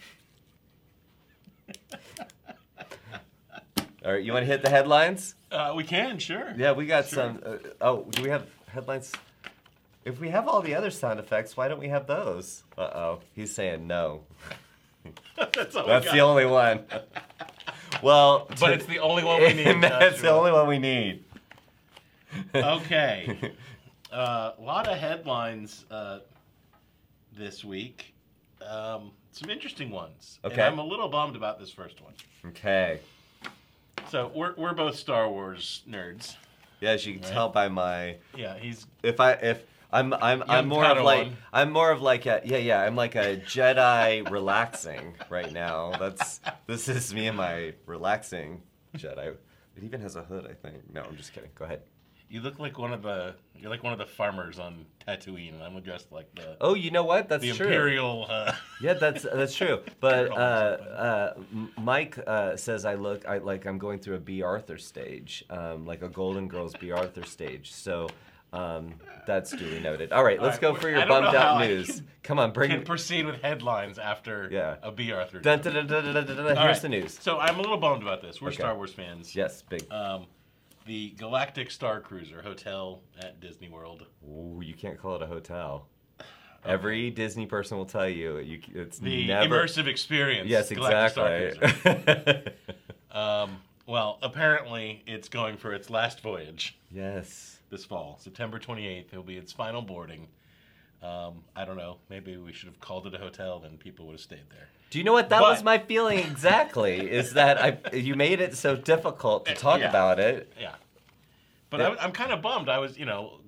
All right, you want to hit the headlines? Uh, we can, sure. Yeah, we got Sure. some. Uh, oh, do we have headlines? If we have all the other sound effects, why don't we have those? Uh oh, he's saying no. [laughs] That's That's the only one. well, But it's the only one we [laughs] need. that's the only one we need. Okay. [laughs] Uh, a lot of headlines uh, this week. Um, some interesting ones. And Okay. I'm a little bummed about this first one. okay. So we're, we're both Star Wars nerds. Yeah, as you can Right. tell by my Yeah, he's if I if I'm I'm I'm more of like I'm more of like a yeah yeah I'm like a Jedi [laughs] relaxing right now. That's this is me and my relaxing Jedi. It even has a hood, I think. No, I'm just kidding. Go ahead. You look like one of the you're like one of the farmers on Tatooine, and I'm dressed like the Oh, you know what? That's the true. imperial. Uh, [laughs] Yeah, that's that's true. [laughs] But uh, uh, Mike uh, says I look I like I'm going through a Bea Arthur stage, um, like a Golden Girls Bea Arthur stage. So Um, that's duly noted. All right, let's right, go for your bummed out news. Come on, bring. Can proceed with headlines after Yeah. a Bea Arthur. Dun, dun, dun. All Here's right. the news. So I'm a little bummed about this. We're Okay. Star Wars fans. Yes, big. Um, the Galactic Star Cruiser Hotel at Disney World. Ooh, you can't call it a hotel. Every Disney person will tell you you it's The never. immersive experience. yes, Galactic Star exactly. [laughs] Um, well, apparently it's going for its last voyage yes. this fall, September 28th. It'll be its final boarding. Um, I don't know. Maybe we should have called it a hotel, then people would have stayed there. Do you know what that But- was my feeling exactly? is that I you made it so difficult to talk Yeah. about it. Yeah. But Yeah. I, I'm kind of bummed. I was, you know,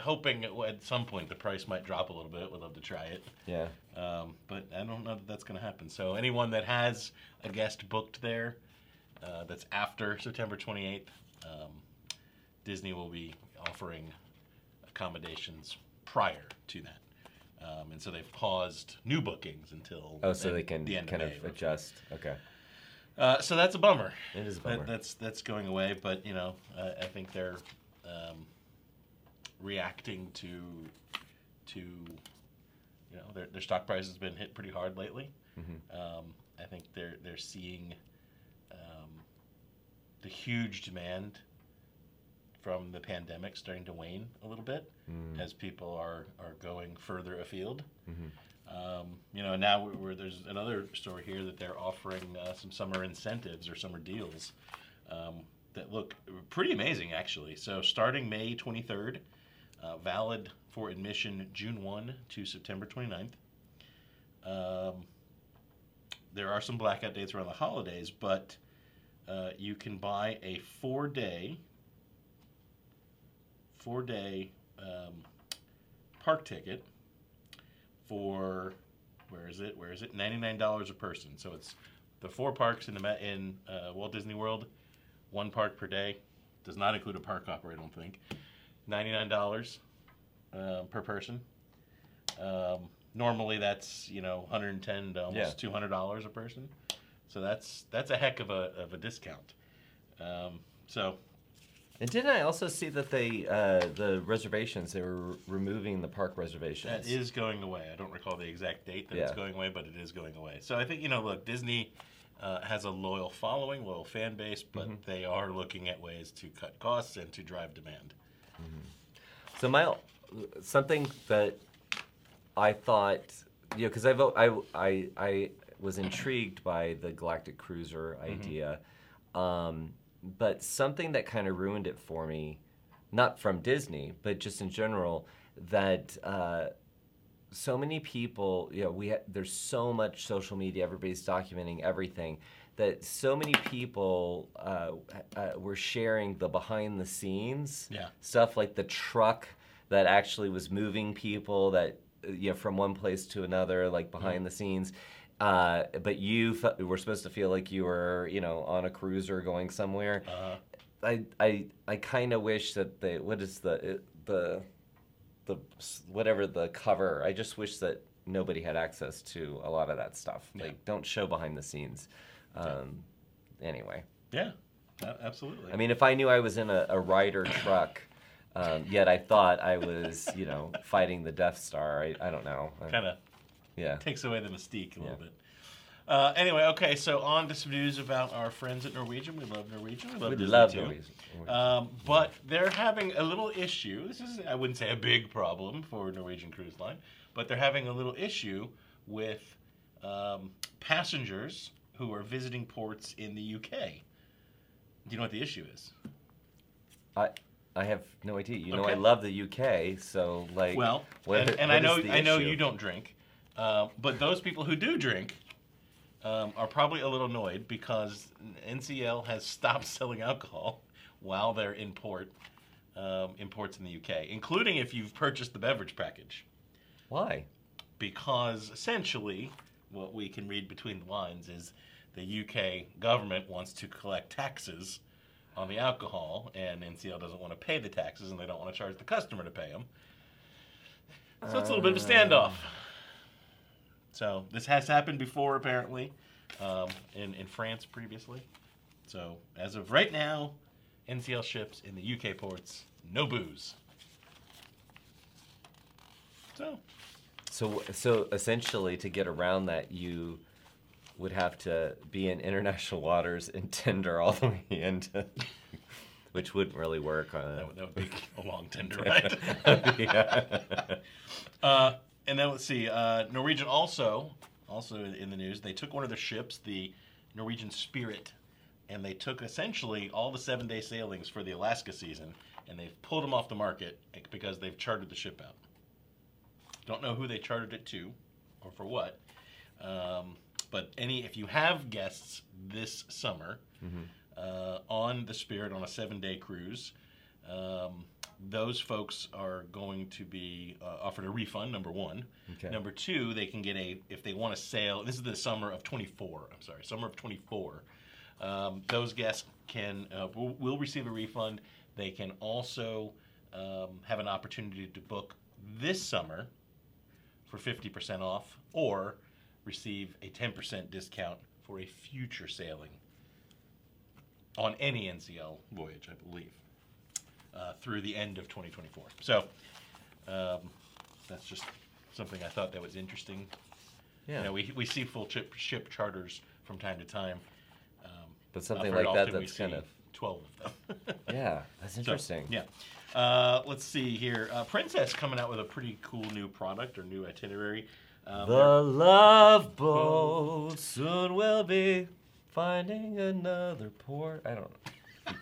hoping at some point the price might drop a little bit. Would love to try it. Yeah. Um, but I don't know that that's going to happen. So anyone that has a guest booked there, uh, that's after September 28th, um, Disney will be offering accommodations prior to that. Um, and so they've paused new bookings until Oh, so the- they can the kind of May. adjust. Okay. Uh, so that's a bummer. It is a That, bummer. that's that's going away, but you know, uh, I think they're um, reacting to to you know their, their stock price has been hit pretty hard lately. Mhm. Um, I think they're they're seeing um, the huge demand from the pandemic starting to wane a little bit Mm. as people are are going further afield. Mhm. Um, you know, now we're, we're- there's another story here that they're offering uh, some summer incentives or summer deals um, that look pretty amazing, actually. So starting May 23rd, uh, valid for admission June 1 to September 29th. Um, there are some blackout dates around the holidays, but uh, you can buy a four-day, four-day um, park ticket for where is it? Where is it? Ninety nine dollars a person. So it's the four parks in the in uh, Walt Disney World, one park per day. Does not include a park hopper, I don't think. Ninety nine dollars uh, per person. Um, normally that's you know one hundred and ten to almost Yeah. two hundred dollars a person. So that's that's a heck of a of a discount. Um, so And didn't I also see that they uh, the reservations they were removing the park reservations? That is going away. I don't recall the exact date that it's going away, but it is going away. So I think you know, look, Disney uh, has a loyal following, loyal fan base, but Mm-hmm. they are looking at ways to cut costs and to drive demand. So my something that I thought, you know, because I I I I was intrigued by the Galactic Cruiser idea, um, but something that kind of ruined it for me, not from Disney, but just in general, that. Uh, so many people, you know, we ha- there's so much social media. Everybody's documenting everything. That so many people uh, uh, were sharing the behind the scenes Yeah. stuff like the truck that actually was moving people that uh, you know from one place to another, like behind the scenes. Uh, but you fe- were supposed to feel like you were, you know, on a cruiser going somewhere. Uh, I I I kind of wish that they what is the it, the the whatever the cover. I just wish that nobody had access to a lot of that stuff. Yeah. Like don't show behind the scenes. Um, Anyway, yeah, absolutely. I mean, if I knew I was in a, a Ryder truck, um, yet I thought I was, you know, fighting the Death Star. I, I don't know. Kind of yeah. takes away the mystique a little Yeah. bit. Uh, anyway, okay, so on to some news about our friends at Norwegian. We love Norwegian. We love We love. Norwegian. Um, but they're having a little issue. This is, I wouldn't say a big problem for Norwegian Cruise Line, but they're having a little issue with um, passengers who are visiting ports in the UK. Do you know what the issue is? I I have no idea. You know, I love the UK, so like. Well, what- and, and I know I know issue? you don't drink, uh, but those people who do drink um, are probably a little annoyed because NCL has stopped [laughs] selling alcohol while they're in port, um, in ports in the UK, including if you've purchased the beverage package. Why? Because essentially, what we can read between the lines is the UK government wants to collect taxes on the alcohol, and NCL doesn't want to pay the taxes, and they don't want to charge the customer to pay them. So it's a little bit of a standoff. So this has happened before, apparently, um, in in France previously. So as of right now, NCL ships in the UK ports, no booze. So So, so essentially, to get around that, you would have to be in international waters and tender all the way into, which wouldn't really work on that would, that would be a long tender [laughs] ride. yeah. [laughs] Uh, and then let's see. Uh, Norwegian also, also in the news, they took one of their ships, the Norwegian Spirit, and they took essentially all the seven-day sailings for the Alaska season, and they've pulled them off the market because they've chartered the ship out. Don't know who they chartered it to, or for what. Um, but any, if you have guests this summer uh, on the Spirit on a seven-day cruise. Um, those folks are going to be uh, offered a refund. Number one. Okay. Number two, they can get a if they want a sail. This is the summer of 24. I'm sorry, summer of 24. Um, those guests can uh, will, will receive a refund. They can also um, have an opportunity to book this summer for 50% off, or receive a 10% discount for a future sailing on any NCL voyage, I believe, uh, through the end of 2024. So um, that's just something I thought that was interesting. Yeah. You know, we, we see full ship, ship charters from time to time. Um, But something like that that's kind see of 12 of them. [laughs] yeah, that's So, interesting. yeah. Uh, let's see here. Uh, Princess coming out with a pretty cool new product or new itinerary. Um, The love boat soon will be finding another port. I don't know.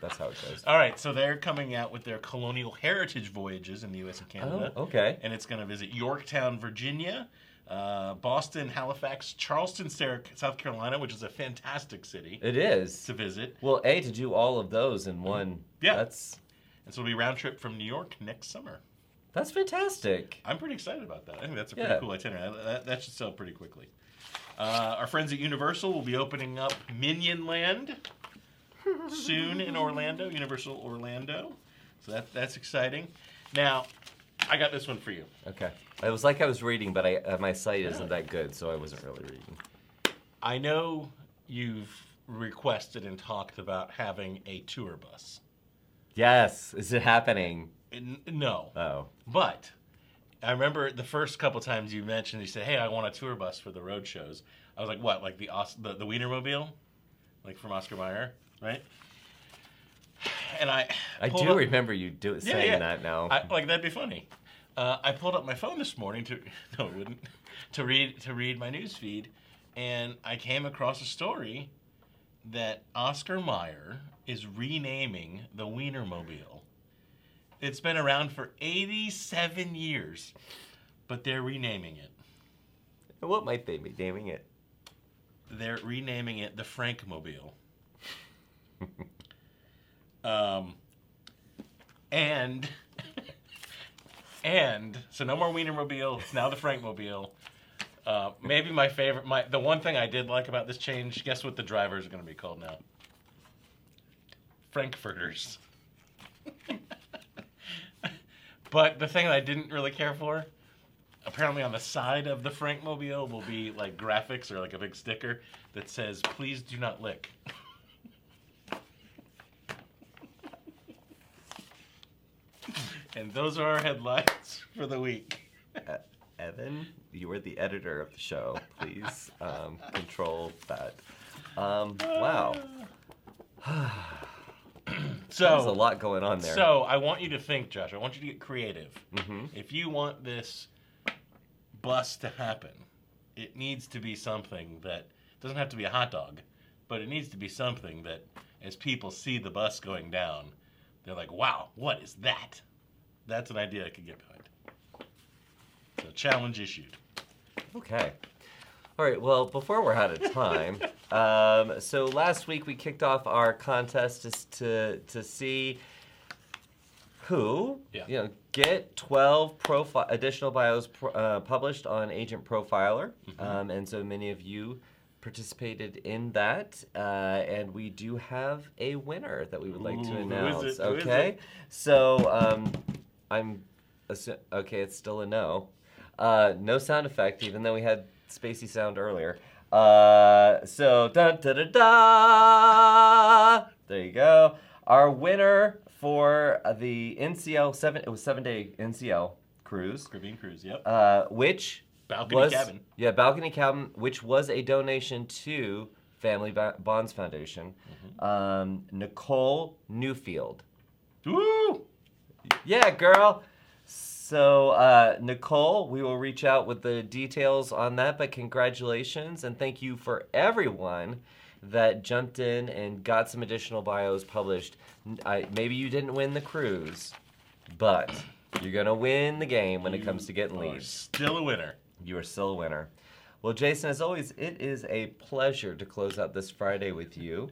That's how it goes. all right, so they're coming out with their colonial heritage voyages in the U.S. and Canada. Oh, okay. and it's going to visit Yorktown, Virginia, uh, Boston, Halifax, Charleston, South Carolina, which is a fantastic city It is. to visit. Well, A, to do all of those in one. Yeah. That's And so it'll be round trip from New York next summer. that's fantastic. I'm pretty excited about that. I think that's a Yeah. pretty cool itinerary. That, that, that should sell pretty quickly. Uh, our friends at Universal will be opening up Minion Land soon in Orlando, Universal Orlando. So that, that's exciting. Now, I got this one for you. Okay. It was like I was reading, but I uh, my sight isn't that good, so I wasn't really reading. I know you've requested and talked about having a tour bus. Yes, is it happening? N- no, Oh, but I remember the first couple times you mentioned you said, "Hey, I want a tour bus for the road shows." I was like, "What? Like the Os- the, the Wienermobile, like from Oscar Mayer, right?" And I I do up- remember you do Yeah, saying yeah. that now. I, like that'd be funny. Uh, I pulled up my phone this morning to [laughs] no, it wouldn't to read to read my news feed, and I came across a story that Oscar Mayer is renaming the Wienermobile. It's been around for 87 years, but they're renaming it. what might they be naming it? They're renaming it the Frankmobile. Um, and and so no more Wienermobile. It's now the Frankmobile. Uh, maybe my favorite, my the one thing I did like about this change. Guess what the drivers are going to be called now? Frankfurters. [laughs] but the thing that I didn't really care for, apparently on the side of the Frankmobile will be like graphics or like a big sticker that says "Please do not lick." And those are our headlines for the week. Uh, Evan, you are the editor of the show. Please um, control that. Um, wow, [sighs] So there's a lot going on there. So I want you to think, Josh. I want you to get creative. Mhm. If you want this bus to happen, it needs to be something that doesn't have to be a hot dog, but it needs to be something that, as people see the bus going down, they're like, "Wow, what is that?" That's an idea I could get behind. So challenge issued. Okay. All right. Well, before we're out of time, [laughs] um, so last week we kicked off our contest just to to see who Yeah. you know get 12 profi- additional bios uh, published on Agent Profiler, Mm-hmm. um, and so many of you participated in that, uh, and we do have a winner that we would like to announce. it? Who is okay. So um, I'm assu- okay. It's still a no. Uh, no sound effect, even though we had spacey sound earlier. Uh, so da da da da. There you go. Our winner for the NCL seven. It was seven day NCL Cruise. Caribbean Cruise. Yep. uh, which Balcony was cabin. yeah balcony cabin, which was a donation to Family Ba- Bonds Foundation. Mm-hmm. Um, Nicole Newfield. Woo! Yeah, girl. So, uh, Nicole, we will reach out with the details on that, but congratulations and thank you for everyone that jumped in and got some additional bios published. I, maybe you didn't win the cruise, but you're going to win the game when it comes to getting You leads. Still a winner. You are still a winner. Well, Jason, as always, it is a pleasure to close out this Friday with you.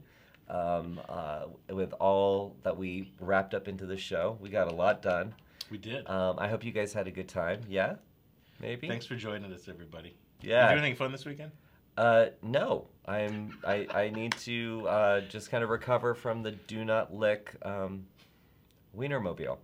Um, uh, with all that we wrapped up into the show, we got a lot done. We did. Um, I hope you guys had a good time. Yeah, maybe. Thanks for joining us, everybody. Yeah. Did you do anything fun this weekend? Uh, no, I'm. I, I need to uh, just kind of recover from the do not lick um, Wienermobile.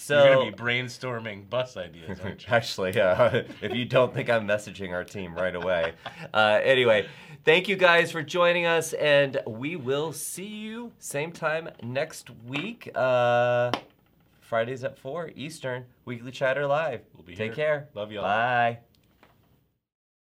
So You're gonna be brainstorming bus ideas, aren't you? [laughs] Actually, yeah. [laughs] if you don't think I'm messaging our team right away. Uh, anyway, thank you guys for joining us, and we will see you same time next week. Uh, Fridays at 4 Eastern, Weekly Chatter Live. We'll be Take here. care. Love y'all. Bye.